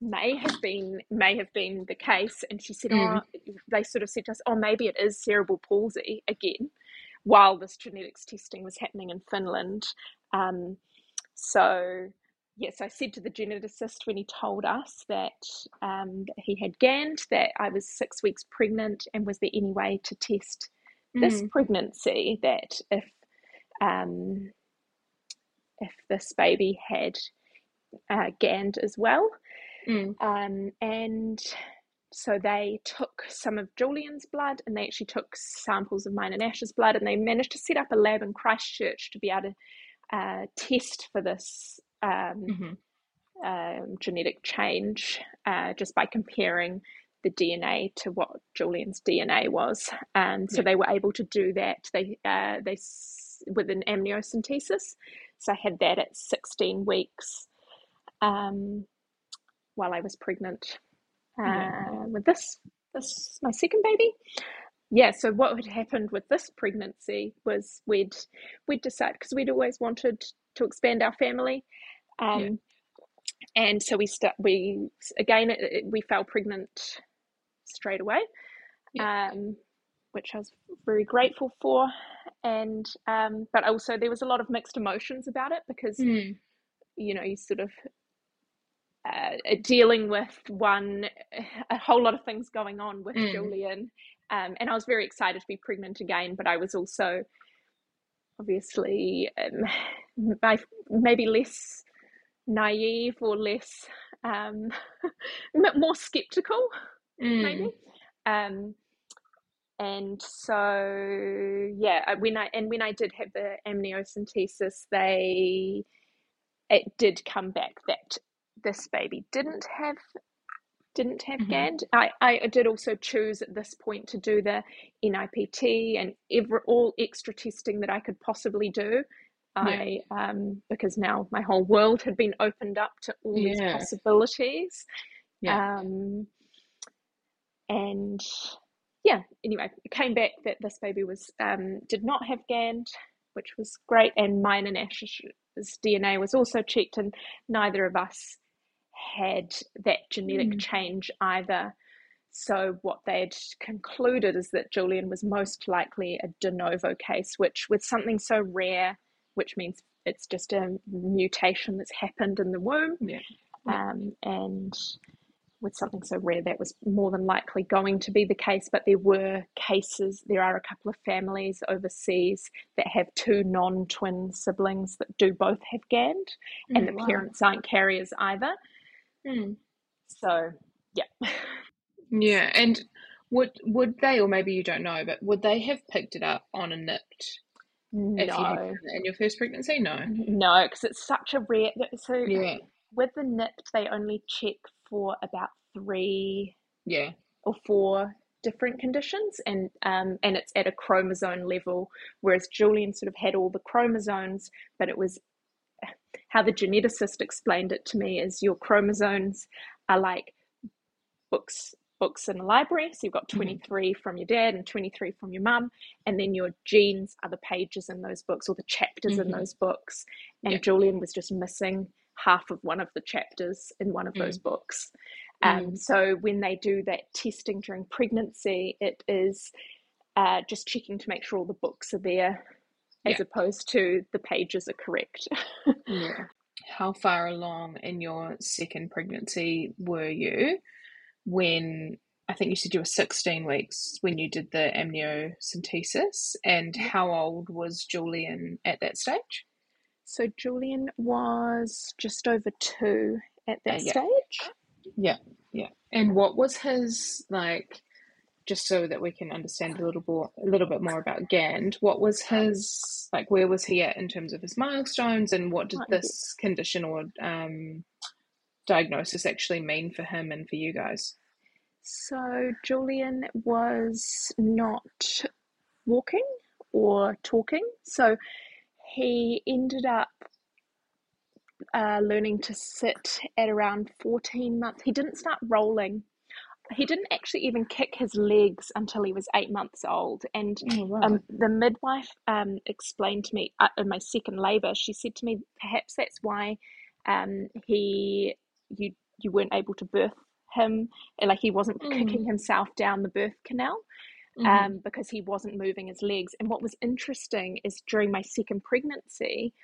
may have been may have been the case and she said Mm. oh they sort of said to us oh maybe it is cerebral palsy again while this genetics testing was happening in Finland um, so yes I said to the geneticist when he told us that um, he had GAND that I was six weeks pregnant and was there any way to test this Mm. pregnancy that if um, if this baby had uh, GAND as well. Mm. Um, and so they took some of Julian's blood and they actually took samples of mine and Ash's blood and they managed to set up a lab in Christchurch to be able to uh, test for this um, Mhm. um, genetic change uh, just by comparing the DNA to what Julian's DNA was. Um, so Yeah. they were able to do that. They uh, they with an amniocentesis. So I had that at 16 weeks um, while I was pregnant uh, Yeah. with this this my second baby. Yeah, so what had happened with this pregnancy was we'd we'd decided because we'd always wanted to expand our family, um, Yeah. and so we start we again it, it- we fell pregnant straight away, Yeah. um, which I was very grateful for, and um, but also there was a lot of mixed emotions about it because Mm. you know you sort of uh, dealing with one a whole lot of things going on with Mm. Julian um, and I was very excited to be pregnant again but I was also obviously um, maybe less naive or less um, more skeptical Mm. maybe um, and so yeah, when I and when I did have the amniocentesis, they it did come back that this baby didn't have didn't have mm-hmm. GAND. I, I did also choose at this point to do the NIPT and every, all extra testing that I could possibly do. I yeah. um because now my whole world had been opened up to all yeah. these possibilities. Yeah. Um and yeah, anyway, it came back that this baby was um did not have GAND, which was great, and mine and Ash's DNA was also checked, and neither of us had that genetic mm. change either. So, what they'd concluded is that Julian was most likely a de novo case, which, with something so rare, which means it's just a mutation that's happened in the womb, yeah. Um, and with something so rare, that was more than likely going to be the case. But there were cases, there are a couple of families overseas that have two non twin siblings that do both have GAND, mm, and the wow. parents aren't carriers either. Mm. So, yeah. Yeah, and would would they, or maybe you don't know, but would they have picked it up on a NIPT no. if you in your first pregnancy? No, no, because it's such a rare. So yeah. with the NIPT, they only check for about three, yeah, or four different conditions, and um, and it's at a chromosome level. Whereas Julian sort of had all the chromosomes, but it was how the geneticist explained it to me is your chromosomes are like books books in the library so you've got mm-hmm. 23 mm-hmm. from your dad and 23 from your mum and then your genes are the pages in those books or the chapters mm-hmm. in those books and yeah. julian was just missing half of one of the chapters in one of mm. those books um, mm. so when they do that testing during pregnancy it is uh, just checking to make sure all the books are there as opposed to the pages are correct. yeah. How far along in your second pregnancy were you when I think you said you were 16 weeks when you did the amniocentesis? And how old was Julian at that stage? So Julian was just over two at that uh, yeah. stage. Yeah, yeah. And what was his like just so that we can understand a little more a little bit more about GAND. What was his like? Where was he at in terms of his milestones, and what did this condition or um, diagnosis actually mean for him and for you guys? So Julian was not walking or talking, so he ended up uh, learning to sit at around 14 months. He didn't start rolling he didn't actually even kick his legs until he was eight months old. And oh, um, the midwife um, explained to me uh, in my second labour, she said to me, perhaps that's why um, he you you weren't able to birth him, like he wasn't mm. kicking himself down the birth canal. Mm. Um, because he wasn't moving his legs. And what was interesting is during my second pregnancy,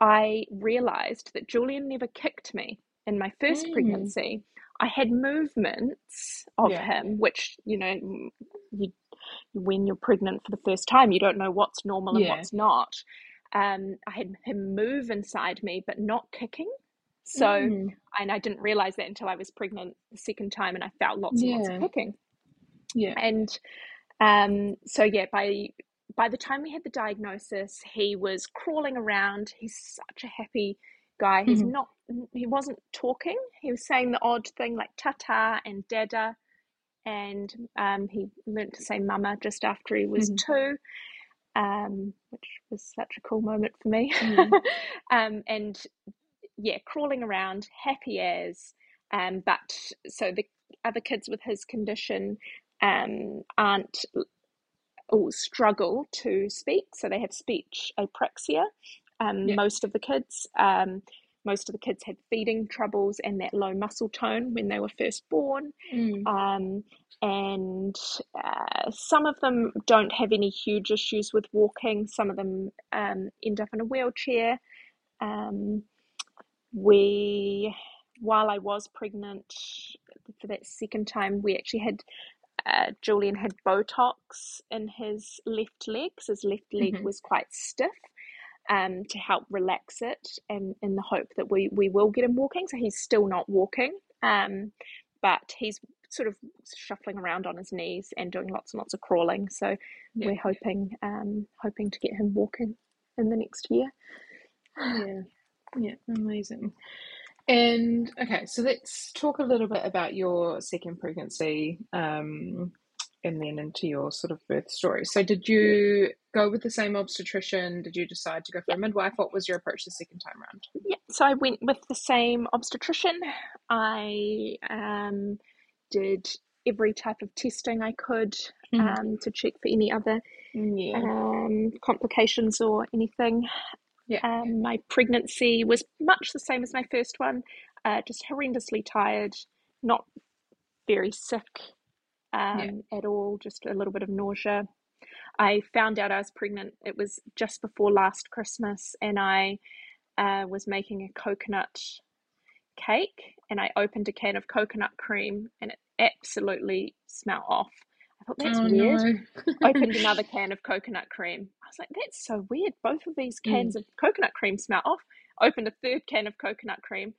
I realized that Julian never kicked me in my first mm. pregnancy. I had movements of yeah. him, which you know, you when you're pregnant for the first time, you don't know what's normal and yeah. what's not. Um, I had him move inside me, but not kicking. So, mm. and I didn't realize that until I was pregnant the second time, and I felt lots and yeah. lots of kicking. Yeah, and um, so yeah, by by the time we had the diagnosis, he was crawling around. He's such a happy guy. He's mm-hmm. not he wasn't talking. He was saying the odd thing like tata and dada, and um, he learned to say mama just after he was mm-hmm. two, um, which was such a cool moment for me. Mm-hmm. um, and yeah, crawling around, happy as. Um, but so the other kids with his condition um, aren't or struggle to speak, so they have speech apraxia. Um, yeah. Most of the kids, um, most of the kids had feeding troubles and that low muscle tone when they were first born. Mm. Um, and uh, some of them don't have any huge issues with walking. Some of them um, end up in a wheelchair. Um, we, while I was pregnant for that second time, we actually had uh, Julian had Botox in his left leg because his left leg mm-hmm. was quite stiff um, to help relax it and in the hope that we, we will get him walking. So he's still not walking, um, but he's sort of shuffling around on his knees and doing lots and lots of crawling. So Yeah. we're hoping um, hoping to get him walking in the next year. Yeah, yeah, amazing. And okay, so let's talk a little bit about your second pregnancy, um, and then into your sort of birth story. So, did you go with the same obstetrician? Did you decide to go for a midwife? What was your approach the second time round? Yeah, so I went with the same obstetrician. I um, did every type of testing I could Mhm. um, to check for any other Yeah, um, complications or anything. Yeah. Um, my pregnancy was much the same as my first one, uh, just horrendously tired, not very sick um, at all, just a little bit of nausea. I found out I was pregnant. It was just before last Christmas, and I uh, was making a coconut cake, and I opened a can of coconut cream, and it absolutely smelled off. I thought that's Oh, weird no. opened another can of coconut cream. I was like, that's so weird. Both of these Mm. cans of coconut cream smell off. Opened a third can of coconut cream.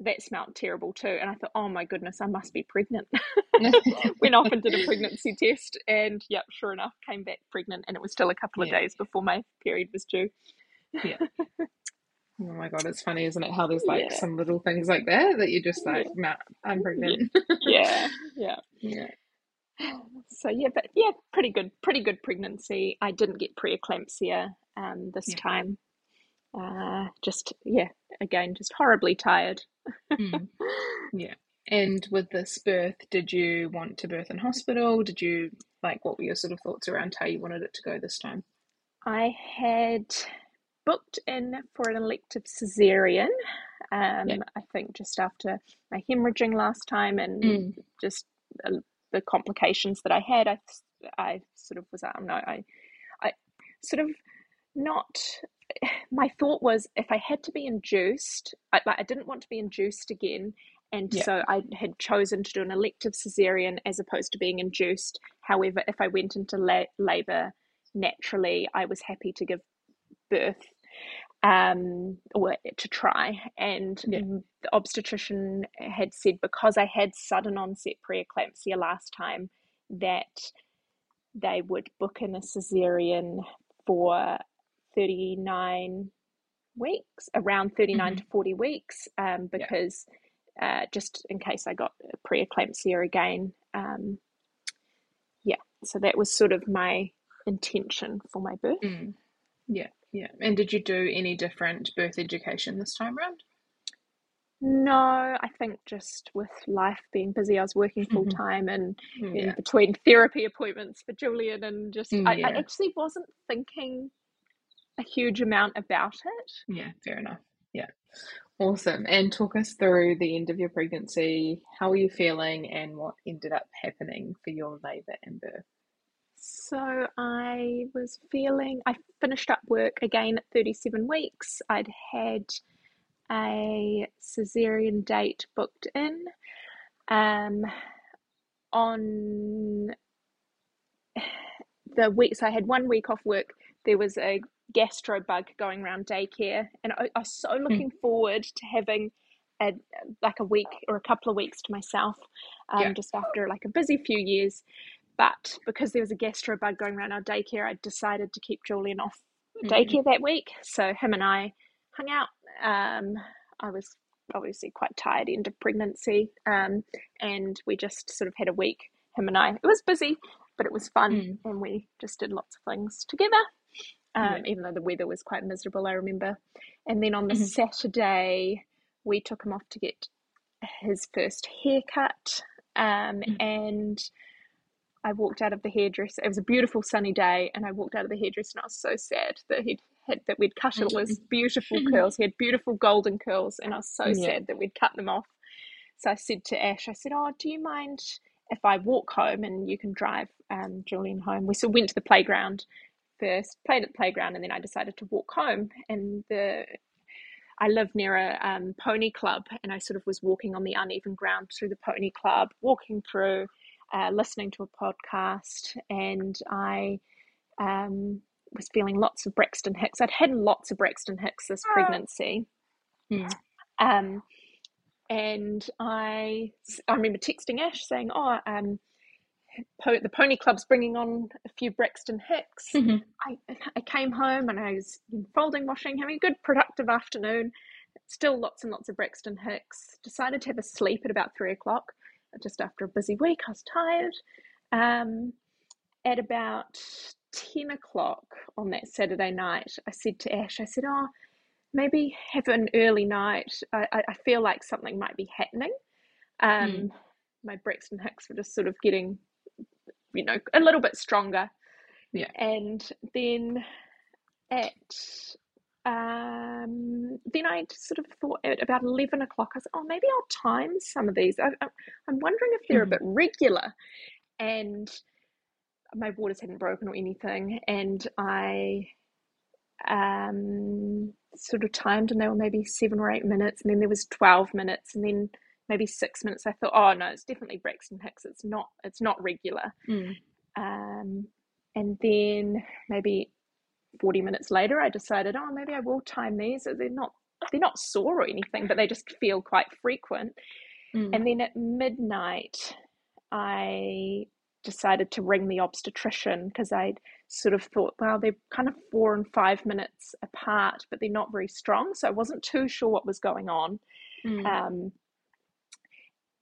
That smelled terrible too. And I thought, oh my goodness, I must be pregnant. Went off and did a pregnancy test. And yep, sure enough, came back pregnant. And it was still a couple of Yeah. days before my period was due. Yeah. Oh my god, it's funny, isn't it? How there's like Yeah. some little things like that that you're just like, nah, I'm pregnant. Yeah, yeah. Yeah. So yeah, but yeah, pretty good, pretty good pregnancy. I didn't get preeclampsia um, this Yeah. time. Uh, just yeah, again, just horribly tired. Mm. Yeah. And with this birth, did you want to birth in hospital? Did you like what were your sort of thoughts around how you wanted it to go this time? I had booked in for an elective cesarean. Um, Yeah. I think just after my hemorrhaging last time and Mm. just uh, the complications that I had, I, I sort of was, uh, I don't know, I, I sort of not. My thought was if I had to be induced, I, like, I didn't want to be induced again. And Yeah. so I had chosen to do an elective cesarean as opposed to being induced. However, if I went into la- labor naturally, I was happy to give birth um, or to try. And Yeah. the obstetrician had said because I had sudden onset preeclampsia last time, that they would book in a cesarean for 39 weeks, around 39 Mhm. to 40 weeks, um, Yeah. because uh, just in case I got preeclampsia again. Um, yeah, so that was sort of my intention for my birth. Mm. Yeah, yeah. And did you do any different birth education this time around? No, I think just with life being busy, I was working full Mhm. time and in Yeah. between therapy appointments for Julian and just I, I Yeah. actually wasn't thinking a huge amount about it. Yeah, fair enough. Yeah. Awesome. And talk us through the end of your pregnancy. How are you feeling and what ended up happening for your labour and birth? So I was feeling, I finished up work again at 37 weeks. I'd had a cesarean date booked in. Um, on the week, so I had one week off work. There was a gastro bug going around daycare, and I, I was so looking forward to having a like a week or a couple of weeks to myself, um, Yeah. just after like a busy few years. But because there was a gastro bug going around our daycare, I decided to keep Julian off Mhm. daycare that week. So him and I hung out. Um, I was obviously quite tired end of pregnancy, um, and we just sort of had a week. Him and I. It was busy, but it was fun, Mm. and we just did lots of things together. Um, Yeah. Even though the weather was quite miserable, I remember. And then on the Mhm. Saturday, we took him off to get his first haircut, um, Mhm. and I walked out of the hairdresser. It was a beautiful sunny day, and I walked out of the hairdresser, and I was so sad that he'd had that we'd cut all his beautiful curls. He had beautiful golden curls, and I was so Yeah. sad that we'd cut them off. So I said to Ash, I said, "Oh, do you mind if I walk home and you can drive um, Julian home?" We still went to the playground first, played at the playground, and then I decided to walk home. And the I live near a um, pony club, and I sort of was walking on the uneven ground through the pony club, walking through, uh, listening to a podcast, and I um, was feeling lots of Braxton Hicks. I'd had lots of Braxton Hicks this pregnancy. Mm. Um, and I I remember texting Ash saying, "Oh, um, po- the Pony Club's bringing on a few Braxton Hicks." Mm-hmm. I I came home and I was folding, washing, having a good productive afternoon. Still lots and lots of Braxton Hicks. Decided to have a sleep at about three o'clock, just after a busy week. I was tired. Um, at about 10 o'clock on that Saturday night, I said to Ash, I said, Oh, maybe have an early night. I, I feel like something might be happening. Um, mm. My Braxton Hicks were just sort of getting, you know, a little bit stronger. Yeah. And then at um, then I sort of thought at about 11 o'clock, I said, oh, maybe I'll time some of these. I, am wondering if they're mm. a bit regular. And my waters hadn't broken or anything. And I um, sort of timed and they were maybe seven or eight minutes. And then there was 12 minutes and then maybe six minutes. I thought, oh no, it's definitely Braxton Hicks. It's not, it's not regular. Mm. Um, and then maybe 40 minutes later, I decided, oh, maybe I will time these. They're not they're not sore or anything, but they just feel quite frequent. Mm. And then at midnight, I decided to ring the obstetrician because I'd sort of thought, well, they're kind of four and five minutes apart, but they're not very strong. So I wasn't too sure what was going on. Mm. Um,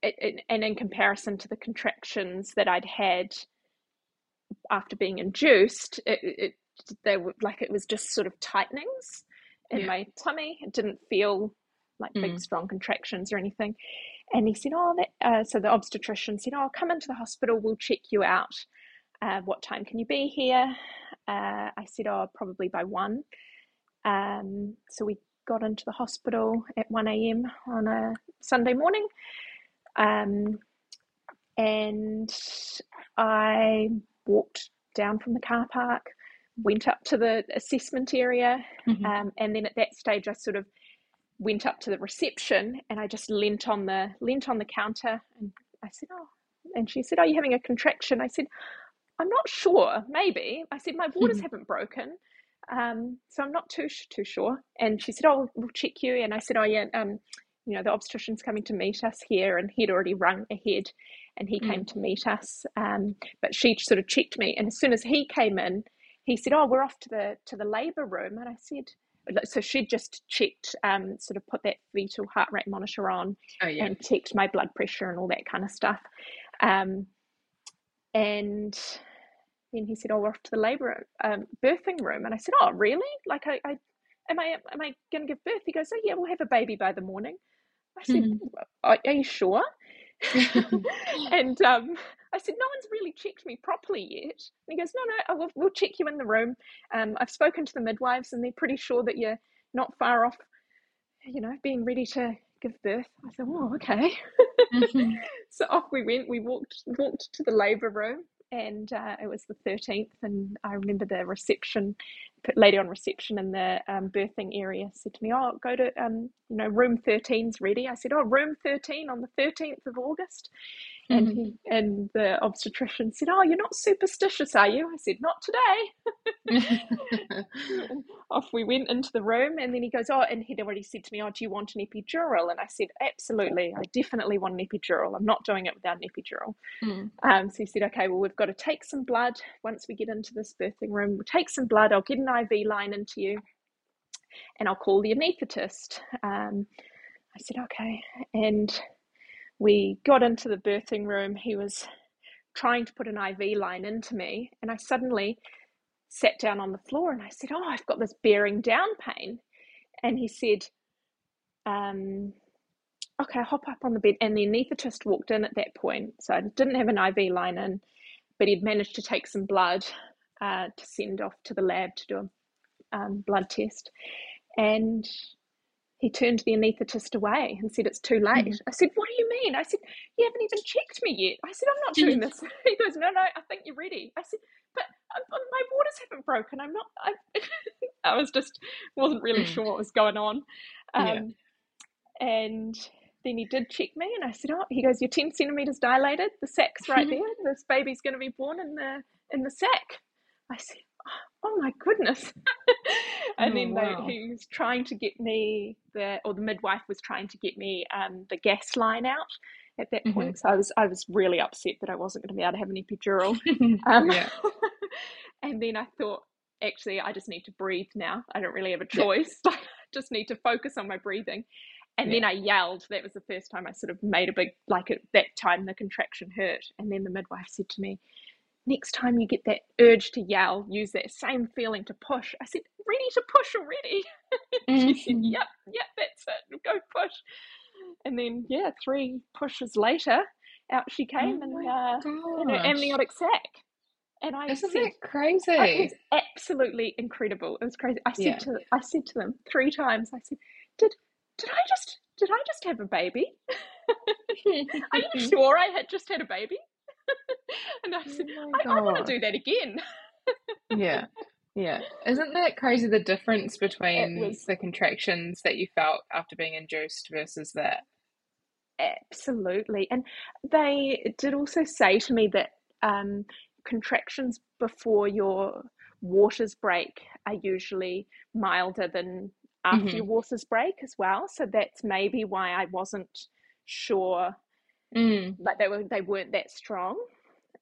it, it, and in comparison to the contractions that I'd had after being induced, it, it they were like it was just sort of tightenings in yeah. my tummy. It didn't feel like mm. big strong contractions or anything. And he said, "Oh, that." Uh, so the obstetrician said, "Oh, come into the hospital. We'll check you out. Uh, what time can you be here?" Uh, I said, "Oh, probably by one." Um, so we got into the hospital at one a.m. on a Sunday morning, um, and I walked down from the car park went up to the assessment area, mm-hmm. um, and then at that stage, I sort of went up to the reception and I just leant on the leant on the counter and I said, "Oh," and she said, "Are you having a contraction?" I said, "I'm not sure. Maybe." I said, "My waters mm-hmm. haven't broken." Um, so I'm not too too sure. And she said, "Oh, we'll check you." And I said, "Oh yeah, um, you know, the obstetrician's coming to meet us here, and he'd already rung ahead, and he mm. came to meet us. Um, but she sort of checked me, and as soon as he came in, he said, "Oh, we're off to the to the labour room," and I said, so she'd just checked, um, sort of put that fetal heart rate monitor on, oh, yeah. and checked my blood pressure and all that kind of stuff, um, and then he said, "Oh, we're off to the labour um, birthing room," and I said, "Oh, really? Like, I, I am I am I going to give birth?" He goes, "Oh, yeah, we'll have a baby by the morning." I said, mm-hmm. are, "Are you sure?" and um, I said, no one's really checked me properly yet. And he goes, no, no, we'll, we'll check you in the room. Um, I've spoken to the midwives and they're pretty sure that you're not far off, you know, being ready to give birth. I said, oh, okay. Mm-hmm. so off we went. We walked walked to the labour room and uh, it was the 13th and i remember the reception lady on reception in the um, birthing area said to me oh go to um, you know room 13's ready i said oh room 13 on the 13th of august and mm-hmm. he and the obstetrician said oh you're not superstitious are you? I said not today. Off we went into the room and then he goes oh and he'd already said to me oh do you want an epidural? And i said absolutely i definitely want an epidural. I'm not doing it without an epidural. Mm. um, so he said okay well we've got to take some blood. Once we get into this birthing room we'll take some blood. I'll get an iv line into you and i'll call the anaesthetist. Um, i said okay and we got into the birthing room. He was trying to put an IV line into me, and I suddenly sat down on the floor and I said, Oh, I've got this bearing down pain. And he said, um, Okay, hop up on the bed. And the anaesthetist walked in at that point. So I didn't have an IV line in, but he'd managed to take some blood uh, to send off to the lab to do a um, blood test. And he turned the anaesthetist away and said, It's too late. Mm-hmm. I said, What do you mean? I said, You haven't even checked me yet. I said, I'm not doing this. He goes, No, no, I think you're ready. I said, But uh, my waters haven't broken. I'm not, I, I was just, wasn't really mm. sure what was going on. Um, yeah. And then he did check me and I said, Oh, he goes, You're 10 centimeters dilated. The sac's right there. This baby's going to be born in the, in the sac. I said, oh my goodness and Oh, then wow. they, he was trying to get me the, or the midwife was trying to get me um, the gas line out at that Mhm. point. So I was, I was really upset that I wasn't going to be able to have an epidural. Um, and then I thought, actually, I just need to breathe now. I don't really have a Yeah. choice. I just need to focus on my breathing. And Yeah. then I yelled. That was the first time I sort of made a big, like at that time, the contraction hurt. And then the midwife said to me, Next time you get that urge to yell, use that same feeling to push. I said, Ready to push already. she said, Mhm. Yep, yep, that's it. Go push. And then, yeah, three pushes later, out she came Oh and my uh, in an amniotic sac. And I Isn't said, that crazy? it was absolutely incredible. It was crazy. I said Yeah. to I said to them three times. I said, "Did did I just did I just have a baby? Are you sure I had just had a baby?" and I said, Oh "I, I want to do that again." Yeah. Yeah. Isn't that crazy the difference between was- the contractions that you felt after being induced versus that? Absolutely. And they did also say to me that um, contractions before your waters break are usually milder than after Mhm. your waters break as well. So that's maybe why I wasn't sure, Mm. like they were they weren't that strong.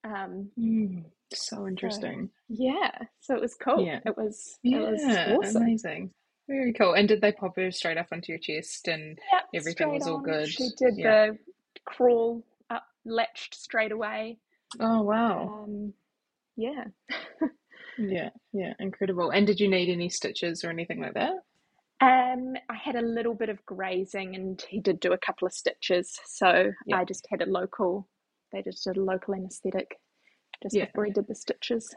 Um, Mm. So interesting. yeah, so it was cool. Yeah. It was it was Yeah, awesome. amazing. Very cool. And did they pop her straight up onto your chest and Yep, everything was all on. good? She did Yeah. the crawl up, latched straight away. Oh wow. Um, yeah. Yeah, yeah, incredible. And did you need any stitches or anything like that? Um, I had a little bit of grazing, and he did do a couple of stitches. So Yeah. I just had a local. They just did a local anaesthetic just Yeah. before he did the stitches.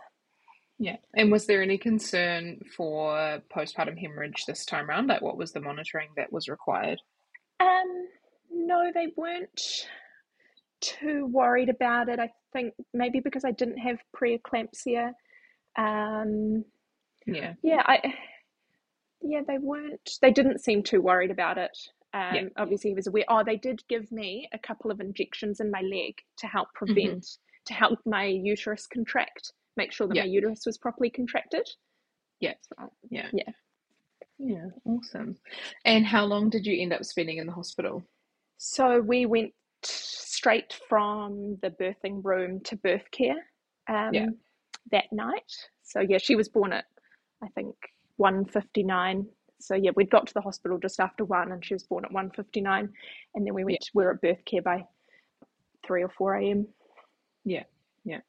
Yeah. And was there any concern for postpartum hemorrhage this time round? Like what was the monitoring that was required? Um, no, they weren't too worried about it. I think maybe because I didn't have preeclampsia. Um, Yeah. yeah, I yeah, they weren't. They didn't seem too worried about it. Um, Yeah. obviously he was aware. Oh, they did give me a couple of injections in my leg to help Mm-hmm. prevent, to help my uterus contract, make sure that Yeah. my uterus was properly contracted. Yeah. So, Yeah. Yeah. Yeah, awesome. And how long did you end up spending in the hospital? so we went straight from the birthing room to birth care um, Yeah. that night. So yeah, she was born at I think one fifty nine. So yeah, we'd got to the hospital just after one, and she was born at one fifty nine, and then we went. We were at birth care by three or four a.m. Yeah, yeah.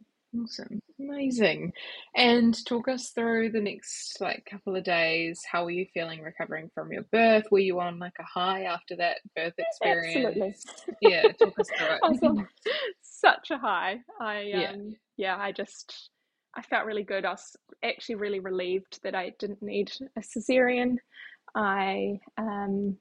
Awesome. Amazing. And talk us through the next like couple of days. How were you feeling recovering from your birth? Were you on like a high after that birth experience? Absolutely. Yeah, talk us through I was on such a high. I Yeah. um yeah, I just I felt really good. I was actually really relieved that I didn't need a cesarean. I um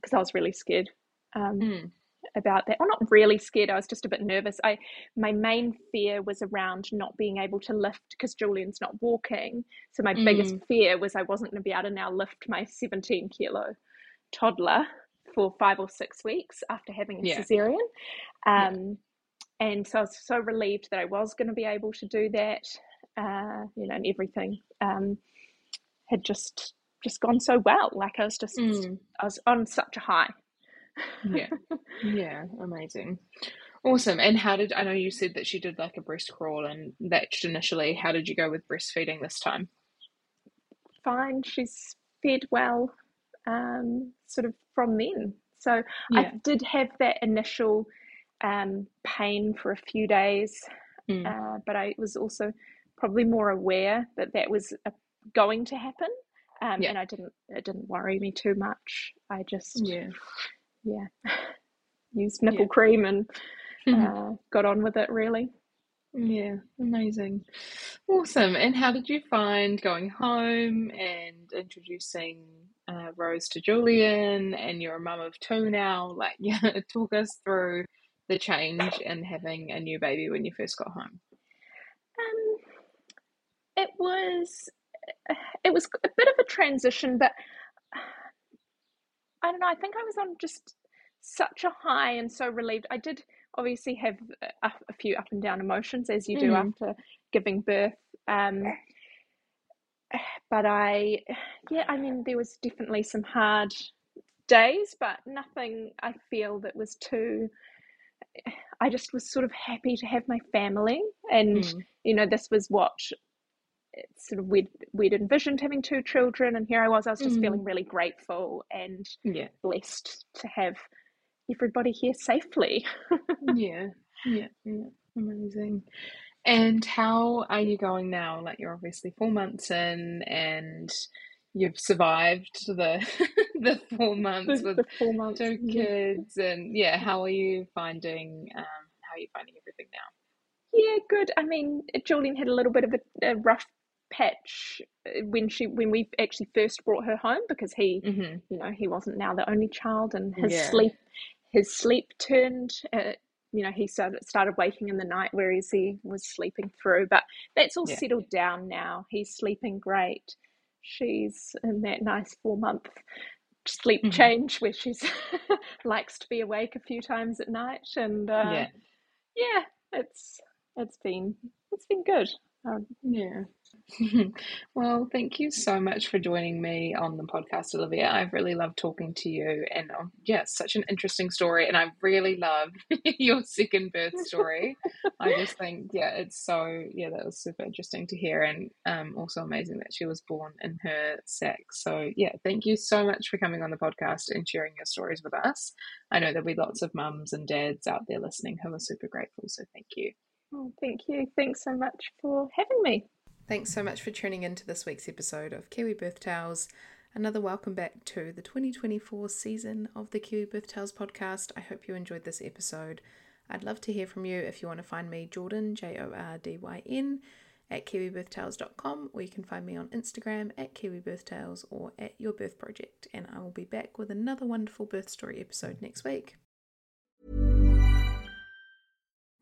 because I was really scared um Mm, about that. Well, not really scared. I was just a bit nervous. I my main fear was around not being able to lift because Julian's not walking. So my biggest fear was I wasn't going to be able to now lift my 17 kilo toddler for five or six weeks after having a Yeah. cesarean. Yeah. And so I was so relieved that I was going to be able to do that. Uh, you know, and everything um, had just just gone so well. Like I was just mm. I was on such a high. Yeah. Yeah, amazing. Awesome. And how did I know you said that she did like a breast crawl and latched initially. How did you go with breastfeeding this time? fine. She's fed well, um, sort of from then. So Yeah. I did have that initial um, pain for a few days, Mm. uh, but I was also probably more aware that that was uh going to happen, um, Yeah. and I didn't. It didn't worry me too much. I just Yeah. yeah used nipple Yeah. cream and Mhm. uh, got on with it really. Yeah, amazing. Awesome. And how did you find going home and introducing uh, Rose to Julian and you're a mum of two now? Like, yeah, talk us through the change in having a new baby when you first got home. Um, it was it was a bit of a transition, but I don't know. I think I was on just such a high and so relieved. I did obviously have a, a few up and down emotions as you do Mm. after giving birth. Um, but I, yeah, I mean, there was definitely some hard days, but nothing I feel that was too. I just was sort of happy to have my family, and mm. you know, this was what sort of we'd we'd envisioned having two children, and here I was. I was just mm. feeling really grateful and yeah. blessed to have everybody here safely. yeah, yeah, yeah, amazing. And how are you going now? Like you're obviously four months in, and you've survived the the four months with the four months. two kids, and yeah, how are you finding? Um, how are you finding everything now? Yeah, good. I mean, Julian had a little bit of a, a rough patch uh, when she when we actually first brought her home because he, mm-hmm. you know, he wasn't now the only child, and his yeah. sleep his sleep turned. Uh, you know, he started started waking in the night, whereas he was sleeping through. But that's all yeah. settled down now. He's sleeping great. She's in that nice four month sleep mm-hmm. change where she's likes to be awake a few times at night, and uh, yeah, yeah, it's it's been it's been good. Um, yeah. well, thank you so much for joining me on the podcast, Olivia. I've really loved talking to you, and um, yeah, such an interesting story. And I really love your second birth story. I just think, yeah, it's so yeah, that was super interesting to hear, and um, also amazing that she was born in her sac. So yeah, thank you so much for coming on the podcast and sharing your stories with us. I know there'll be lots of mums and dads out there listening who are super grateful. So thank you. Oh, thank you. Thanks so much for having me. Thanks so much for tuning in to this week's episode of Kiwi Birth Tales. Another welcome back to the 2024 season of the Kiwi Birth Tales podcast. I hope you enjoyed this episode. I'd love to hear from you if you want to find me, Jordyn, J O R D Y N, at kiwibirthtales.com, or you can find me on Instagram at kiwibirthtales or at Your Birth Project. And I will be back with another wonderful birth story episode next week.